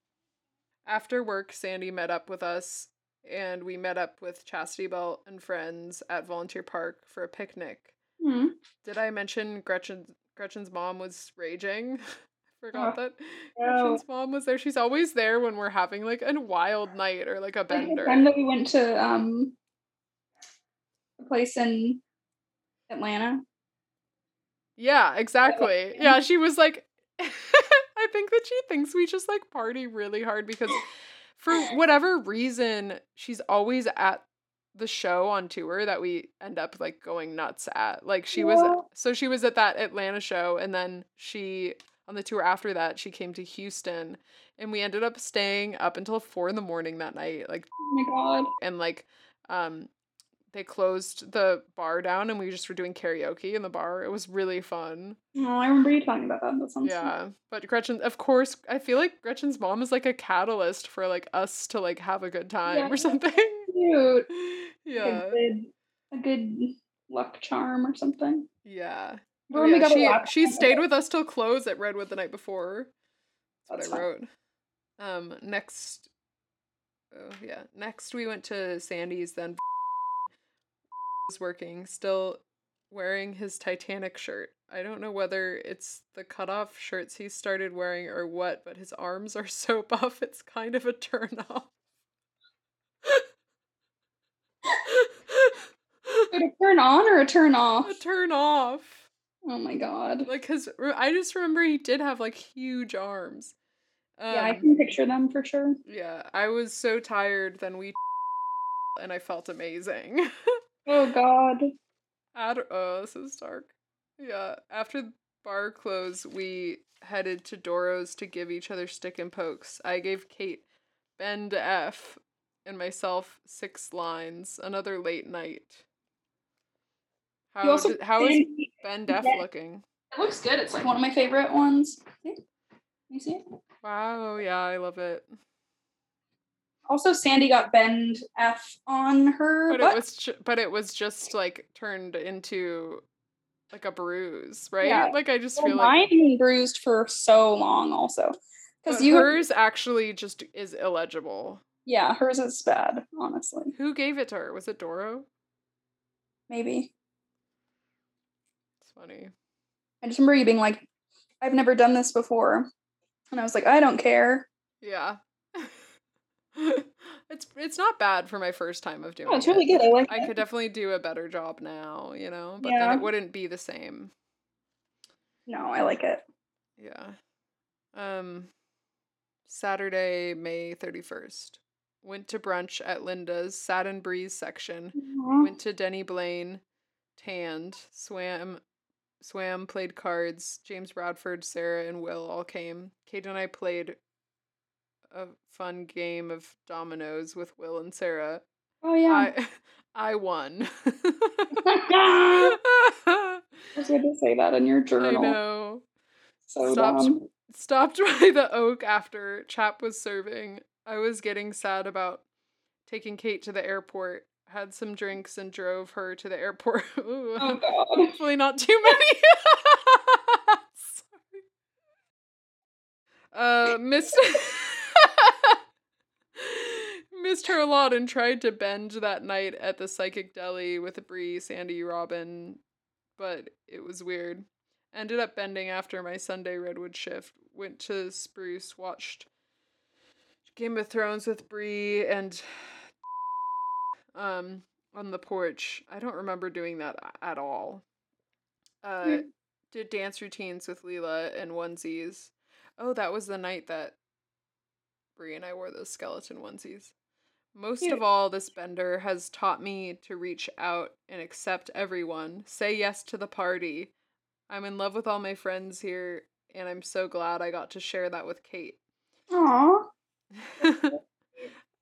after work, Sandy met up with us, and we met up with Chastity Belt and friends at Volunteer Park for a picnic.
Hmm.
Did I mention Gretchen? Gretchen's mom was raging. (laughs) Forgot
Oh,
that
no.
Gretchen's mom was there. She's always there when we're having like a wild night or like a bender.
time that we went to um a place in Atlanta.
Yeah, exactly. Yeah, she was like, (laughs) I think that she thinks we just like party really hard because for (laughs) whatever reason, she's always at the show on tour that we end up like going nuts at. Like she
Yeah.
was, so she was at that Atlanta show and then she, on the tour after that, she came to Houston and we ended up staying up until four in the morning that night. Like,
Oh my god.
and like, um, they closed the bar down and we just were doing karaoke in the bar. It was really fun.
Oh, I remember you talking about that. That sounds fun.
Yeah, but Gretchen, of course, I feel like Gretchen's mom is like a catalyst for like us to like have a good time
Yeah.
or something. (laughs)
Cute. (laughs)
yeah,
A good, a good luck charm or something.
yeah. Oh, yeah,
got
she she stayed with us till close at Redwood the night before. That's
That's
what I
fun.
wrote. Um, next, oh yeah, next we went to Sandy's. Then was working, still wearing his Titanic shirt. I don't know whether it's the cutoff shirts he started wearing or what, but his arms are (laughs) so buff it's kind of a turn off.
But a turn on or a turn (laughs) off?
A turn off.
Oh my god.
Like, cause I just remember he did have like huge arms. Um,
yeah, I can picture them for sure.
yeah, I was so tired. Then we (laughs) and I felt amazing.
Oh god.
Ad- oh, this is dark. Yeah, after the bar closed, we headed to Doro's to give each other stick and pokes. I gave Kate Bend F and myself six lines. Another late night.
You
How
also
did, how is
it
Bend F
Yeah.
looking?
It looks good. It's like one of my favorite ones. See? You see it?
Wow, yeah, I love it.
Also, Sandy got bend F on her.
But
butt.
it was ju- but it was just like turned into like a bruise, right?
Yeah.
Like I just
Well,
feel like
mine bruised for so long, also. Because you,
hers actually just is illegible.
yeah, hers is bad. Honestly,
Who gave it to her? Was it Doro?
maybe.
It's funny.
I just remember you being like, "I've never done this before," and I was like, "I don't care."
Yeah. (laughs) it's it's not bad for my first time of doing
Oh, it's
it.
really good. I like
I
it.
could definitely do a better job now, you know, but
Yeah.
then it wouldn't be the same.
No, I like it.
Yeah. Um Saturday, May 31st. Went to brunch at Linda's, sat in Bree's section.
Aw.
Went to Denny Blaine, tanned, swam swam, played cards. James Bradford, Sarah, and Will all came. Kate and I played a fun game of dominoes with Will and Sarah.
Oh yeah.
I (laughs) I won. (laughs)
I was going to say that in your (laughs) journal.
I know.
So
Stopped
dumb.
stopped by the oak after Chap was serving. I was getting sad about taking Kate to the airport. Had some drinks and drove her to the airport. Ooh.
Oh god.
Hopefully not too many. Sorry. Uh, missed missed her a lot and tried to bend that night at the psychic deli with Bree, Sandy, Robin, but it was weird. Ended up bending after my Sunday Redwood shift. Went to Spruce, watched Game of Thrones with Bree and (sighs) um on the porch. I don't remember doing that at all. Uh
Mm.
did dance routines with Leela and onesies. Oh, that was the night that Bree and I wore those skeleton onesies. Most
Cute.
of all, this bender has taught me to reach out and accept everyone. Say yes to the party. I'm in love with all my friends here, and I'm so glad I got to share that with Kate.
Aw. (laughs)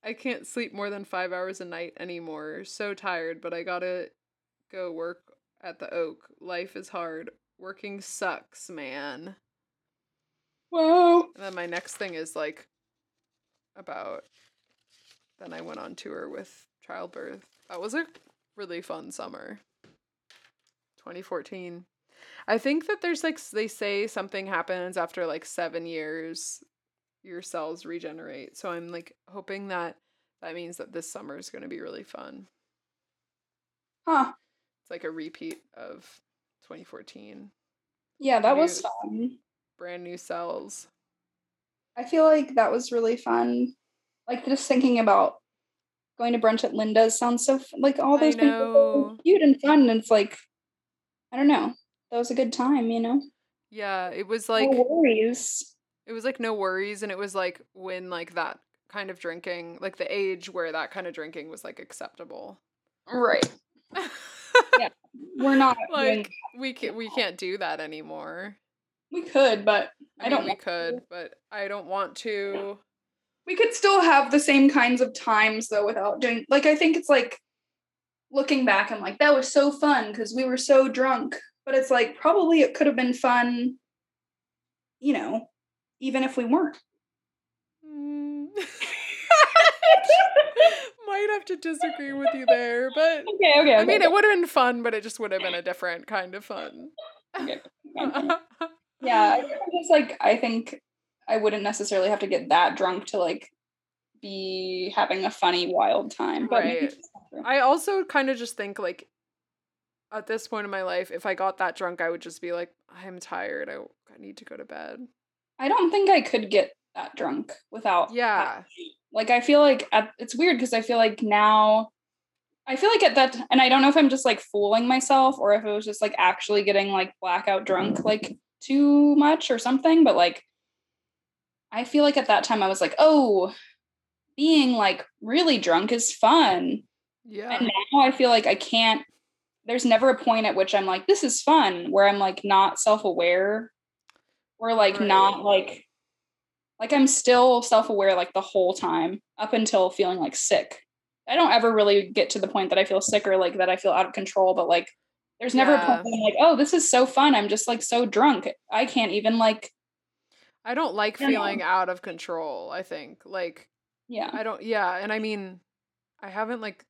I can't sleep more than five hours a night anymore. So tired, but I gotta go work at the Oak. Life is hard. Working sucks, man.
Whoa.
And then my next thing is like about then I went on tour with childbirth. That was a really fun summer. 2014. I think that there's like they say something happens after like 7 years your cells regenerate. So I'm like hoping that that means that this summer is going to be really fun.
Huh.
It's like a repeat of 2014.
Yeah, that was fun.
Brand new cells.
I feel like that was really fun. Like just thinking about going to brunch at Linda's sounds so like all those things are so cute and fun. And it's like, I don't know. That was a good time, you know.
Yeah, it was like
no worries.
it was like no worries and it was like when like that kind of drinking, like the age where that kind of drinking was like acceptable.
Right. (laughs) Yeah, We're not
like we can we can't do that anymore.
we could, but
I,
I don't
we
want to.
could, but I don't want to.
We could still have the same kinds of times though without doing like I think it's like looking back I'm like that was so fun because we were so drunk but it's like probably it could have been fun you know even if we weren't
Mm. (laughs) Might have to disagree with you there, but
okay okay
I mean, it would have been fun, but it just would have been a different kind of fun.
Okay, (laughs) (laughs) yeah I guess I'm just like I think I wouldn't necessarily have to get that drunk to like be having a funny wild time but
Right.
that's not true.
I also kind of just think like at this point in my life, if I got that drunk, I would just be like, I'm tired. I, I need to go to bed.
I don't think I could get that drunk without
Yeah.
like I feel like at, it's weird because I feel like now I feel like at that, and I don't know if I'm just like fooling myself or if it was just like actually getting like blackout drunk like too much or something, but like I feel like at that time I was like, oh, being like really drunk is fun.
Yeah.
And now I feel like I can't, there's never a point at which I'm like, this is fun, where I'm like not self aware or like not like, like I'm still self aware like the whole time up until feeling like sick. I don't ever really get to the point that I feel sick or like that I feel out of control, but like there's never a point where I'm like, oh, this is so fun. I'm just like so drunk. I can't even like,
I don't like feeling out of control, I think. Like
yeah.
I don't yeah, and I mean I haven't like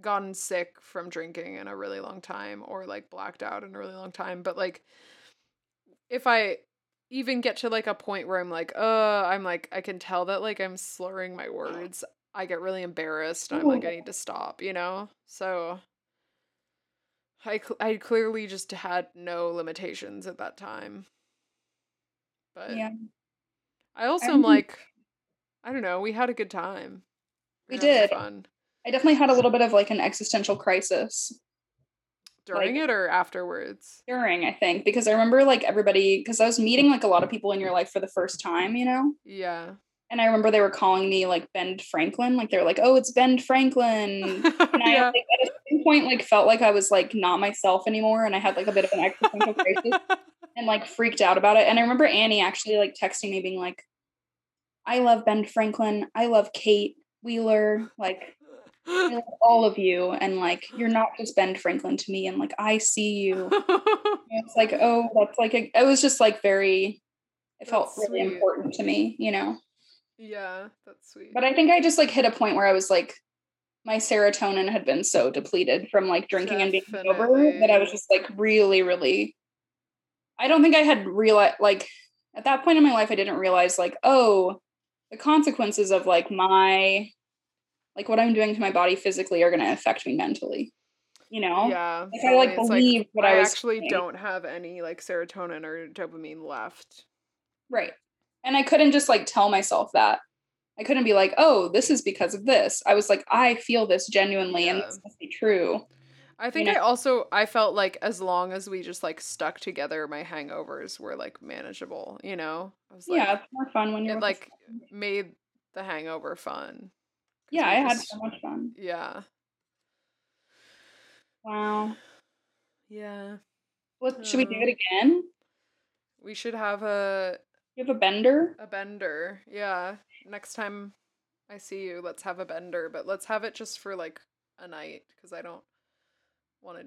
gotten sick from drinking in a really long time or like blacked out in a really long time, but like if I even get to like a point where I'm like, uh, I'm like I can tell that like I'm slurring my words. I get really embarrassed. I'm like I need to stop, you know? So I cl- I clearly just had no limitations at that time. But
Yeah.
I also am
remember-
like, I don't know. We had a good time.
We
having
did.
fun
I definitely had a little bit of like an existential crisis
during
Like-
it or afterwards.
during, I think, because I remember like everybody, because I was meeting like a lot of people in your life for the first time, you know?
Yeah.
And I remember they were calling me like Ben Franklin. Like they were like, oh, it's Ben Franklin. (laughs) And I
yeah.
like, at a point like felt like I was like not myself anymore. And I had like a bit of an existential crisis (laughs) and like freaked out about it. And I remember Annie actually like texting me being like, I love Ben Franklin. I love Kate Wheeler. Like all of you. And like you're not just Ben Franklin to me. And like I see you. (laughs) It's like, oh, that's like a, it was just like very it felt
That's
really
sweet.
important to me, you know.
yeah, that's sweet.
But I think I just like hit a point where I was like my serotonin had been so depleted from like drinking and being sober that I was just like really, really I don't think I had realized like at that point in my life I didn't realize like, oh, the consequences of like my like what I'm doing to my body physically are gonna affect me mentally. You know?
yeah.
Like I like believe what I,
I
was
actually
doing.
don't have any like serotonin or dopamine left.
Right. And I couldn't just like tell myself that. I couldn't be like, oh, this is because of this. I was like, I feel this genuinely and
Yeah.
this must be true.
I think
know?
I also I felt like as long as we just like stuck together, my hangovers were like manageable. You know, I was like,
yeah, it's more fun when you're
it like made the hangover fun.
Yeah, I had so much fun.
Yeah,
Wow.
yeah.
What should we do
Uh,
it again?
We should have a
You have a bender?
a bender. Yeah, next time I see you, let's have a bender, but let's have it just for like a night because I don't want to.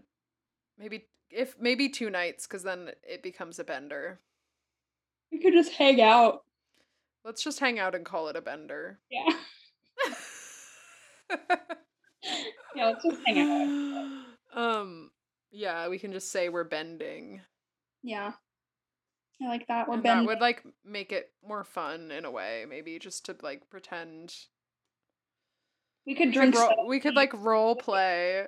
Maybe if maybe two nights because then it becomes a bender.
We could just hang out.
Let's just hang out and call it a bender.
Yeah. (laughs) Yeah, let's just hang out. (laughs)
um yeah, we can just say we're bending.
Yeah. I like that. We're
and
bending.
that would like make it more fun in a way, maybe just to like pretend
we could
we could,
drink
ro- we could like role play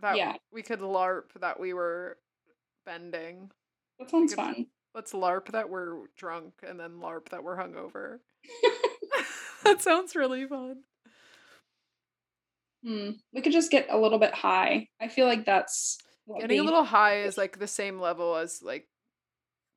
that
Yeah.
we could larp that we were bending.
That sounds
could-
fun.
Let's larp that we're drunk and then larp that we're hungover. (laughs) (laughs) that sounds really fun.
Hmm. We could just get a little bit high. I feel like that's
Getting a little high is like the same level as like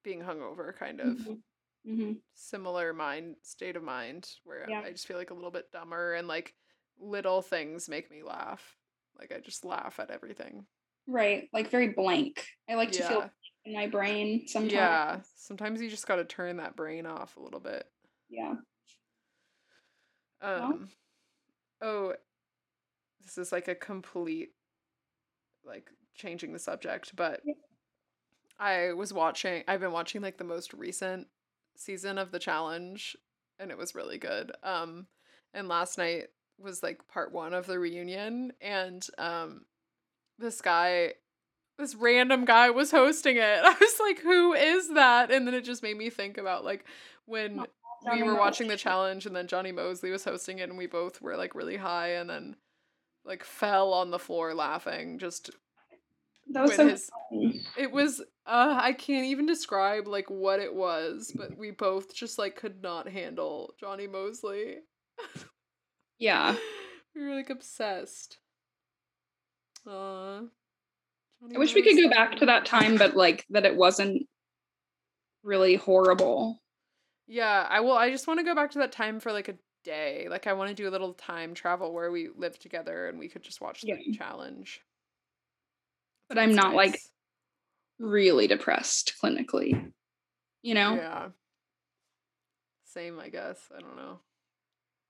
being hungover, kind of.
Mhm. Mhm.
similar mind state of mind where
Yeah.
I just feel like a little bit dumber and like little things make me laugh. Like I just laugh at everything.
Right. Like very blank. I like to feel in my brain sometimes.
Yeah. Sometimes you just got to turn that brain off a little bit.
Yeah.
Um oh this is like a complete like changing the subject, but
Yeah.
I was watching I've been watching like the most recent season of the challenge and it was really good. Um and last night was like part 1 of the reunion and um this guy this random guy was hosting it. (laughs) I was like who is that? And then it just made me think about like when we were watching the challenge and then Jonny Moseley was hosting it and we both were like really high and then like fell on the floor laughing just
That was so
his- it was uh I can't even describe like what it was but we both just like could not handle Jonny Moseley
Yeah. (laughs)
we were like obsessed Aw.
I wish we could go back to that time, but like that it wasn't really horrible.
Yeah, I will. I just want to go back to that time for like a day. Like, I want to do a little time travel where we live together and we could just watch the
Yeah.
challenge.
But I'm not like really depressed clinically. You know?
Yeah. Same, I guess. I don't know.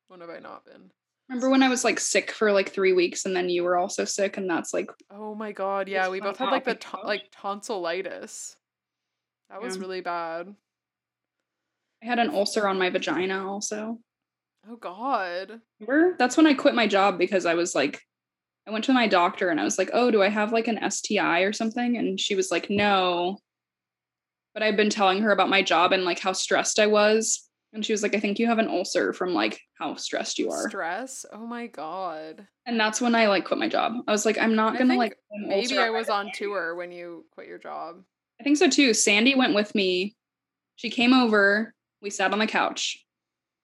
When have I not been?
Remember when I was like sick for like three weeks and then you were also sick and that's like
Oh my god, yeah, we both had like the like tonsillitis. That was
Yeah.
really bad.
I had an ulcer on my vagina also.
Oh god.
Remember? That's when I quit my job because I was like, I went to my doctor and I was like, oh, do I have like an STI or something? And she was like, no. But I've been telling her about my job and like how stressed I was. And she was like, I think you have an ulcer from like how stressed you are.
Stress? Oh my god.
and that's when I like quit my job. I was like, I'm not gonna like
Maybe I was on tour when you quit your job.
I think so too. Sandy went with me. She came over. We sat on the couch.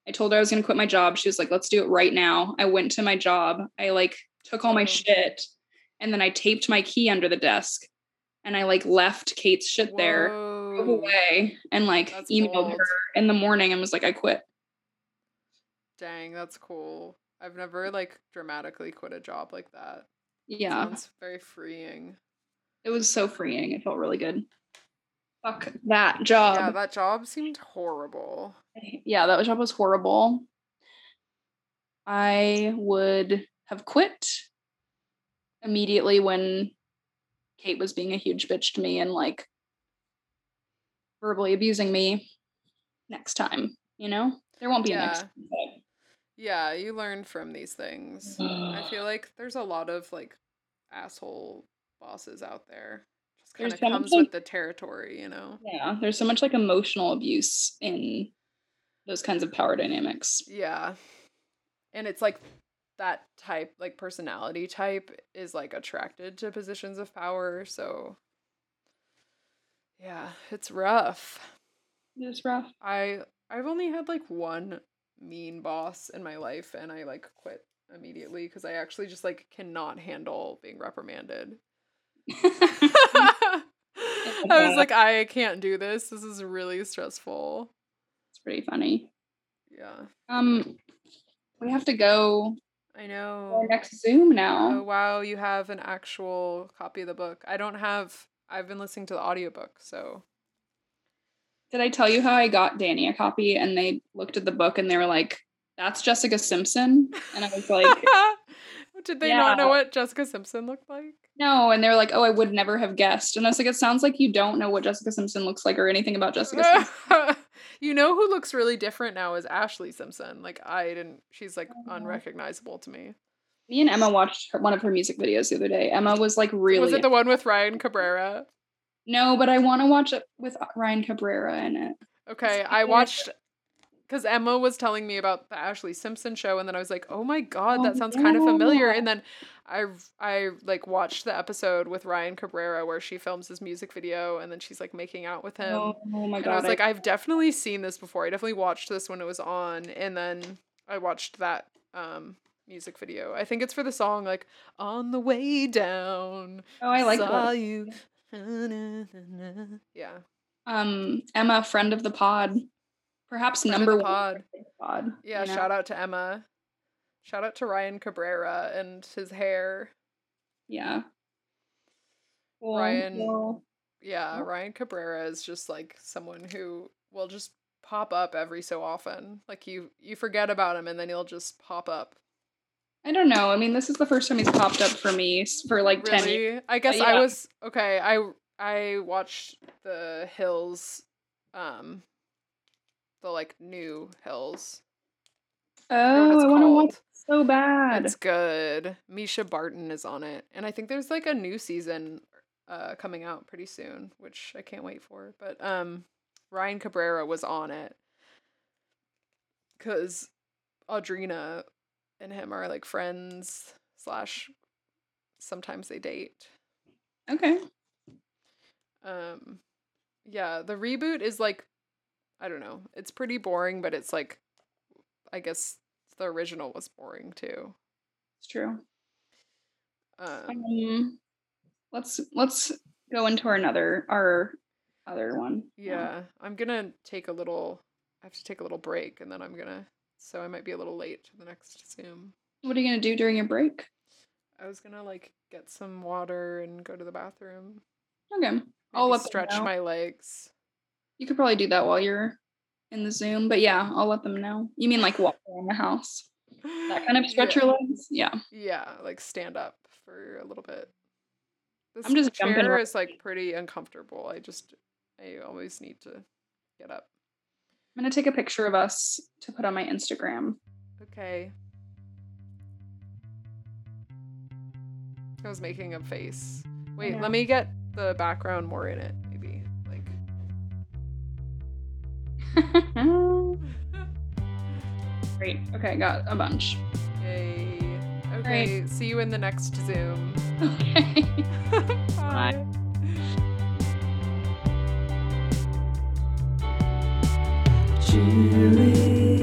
I told her I was going to quit my job. She was like, let's do it right now. I went to my job. I like took all my
Oh.
shit and then I taped my key under the desk and I like left Kate's shit there, drove away and like
That's
emailed
bold.
her in the morning and was like, I quit.
Dang, that's cool. I've never like dramatically quit a job like that.
Yeah.
Sounds very freeing.
It was so freeing. It felt really good. Fuck mm. that job.
yeah, that job seemed horrible.
yeah, that job was horrible. I would have quit immediately when Kate was being a huge bitch to me and like verbally abusing me next time, you know? There won't be a next
Yeah.
time.
Yeah, you learn from these things. I feel like there's a lot of like asshole bosses out there. Just kind of comes
like-
with the territory, you know?
Yeah, there's so much like emotional abuse in those kinds of power dynamics.
Yeah. And it's like that type, like personality type, is like attracted to positions of power. So, yeah, it's rough.
It's rough.
I I've only had like one mean boss in my life, and I like quit immediately because I actually just like cannot handle being reprimanded. (laughs) (laughs) I was like, I can't do this. This is really stressful.
It's pretty funny.
Yeah,
Um, we have to go
I
our
know.
next Zoom
Oh
now.
wow, you have an actual copy of the book. I don't have. I've been listening to the audiobook, so
Did I tell you how I got Danny a copy and they looked at the book and they were like, "That's Jessica Simpson," and I was like, (laughs)
Did they not know what Jessica Simpson looked like?
"No," and they were like, "Oh, I would never have guessed," and I was like, "It sounds like you don't know what Jessica Simpson looks like or anything about Jessica Simpson." (laughs)
you know who looks really different now is Ashlee Simpson. Like I didn't. She's like
Oh.
unrecognizable to me.
Me and Emma watched her, one of her music videos the other day. Emma was like really
Was it the one with Ryan Cabrera?
no, but I want to watch it with Ryan Cabrera in it.
Okay, I watched because Emma was telling me about the Ashlee Simpson show, and then I was like, "Oh my god,
Oh,
that sounds kind of familiar." And then I I like watched the episode with Ryan Cabrera where she films his music video, and then she's like making out with him.
Oh, oh my
and
god!
I was like, I've definitely seen this before. I definitely watched this when it was on, and then I watched that um music video. I think it's for the song like "On the Way Down."
oh, I like
saw
that.
you. (laughs) Yeah,
Um, Emma, friend of the pod, perhaps
Friend
number
the
one
pod.
friend of the pod.
Yeah,
you know?
shout out to Emma. Shout out to Ryan Cabrera and his hair.
Yeah. Cool.
Ryan-
Well,
Yeah. Ryan Cabrera is just like someone who will just pop up every so often. Like you you forget about him and then he'll just pop up.
I don't know. I mean, this is the first time he's popped up for me for like ten years.
I guess I was okay, I I watched the Hills um the like new Hills.
Oh,
it's
I want to watch so bad.
It's good. Mischa Barton is on it. And I think there's like a new season uh coming out pretty soon, which I can't wait for. But um Ryan Cabrera was on it. Cause Audrina and him are like friends slash sometimes they date.
okay.
Um yeah, the reboot is like I don't know. It's pretty boring, but it's like I guess the original was boring too.
It's true.
Um,
Um, let's let's go into our another our other one.
yeah, I'm gonna take a little. I have to take a little break, and then I'm gonna. So I might be a little late to the next Zoom.
What are you gonna do during your break?
I was gonna like get some water and go to the bathroom.
Okay.
Maybe
I'll
stretch my legs.
You could probably do that while you're in the Zoom, but yeah, I'll let them know. You mean like walk around the house? That kind of (sighs) stretch
yeah.
your legs? Yeah.
Yeah, like stand up for a little bit. This
I'm just jumping
chair
around.
is like pretty uncomfortable. I just I always need to get up.
I'm gonna take a picture of us to put on my Instagram.
Okay. I was making a face. Wait, let me get the background more in it, (laughs)
Great. Okay, got a bunch.
yay. Okay, see you in the next Zoom. (laughs)
Okay. (laughs)
Bye.
Julie's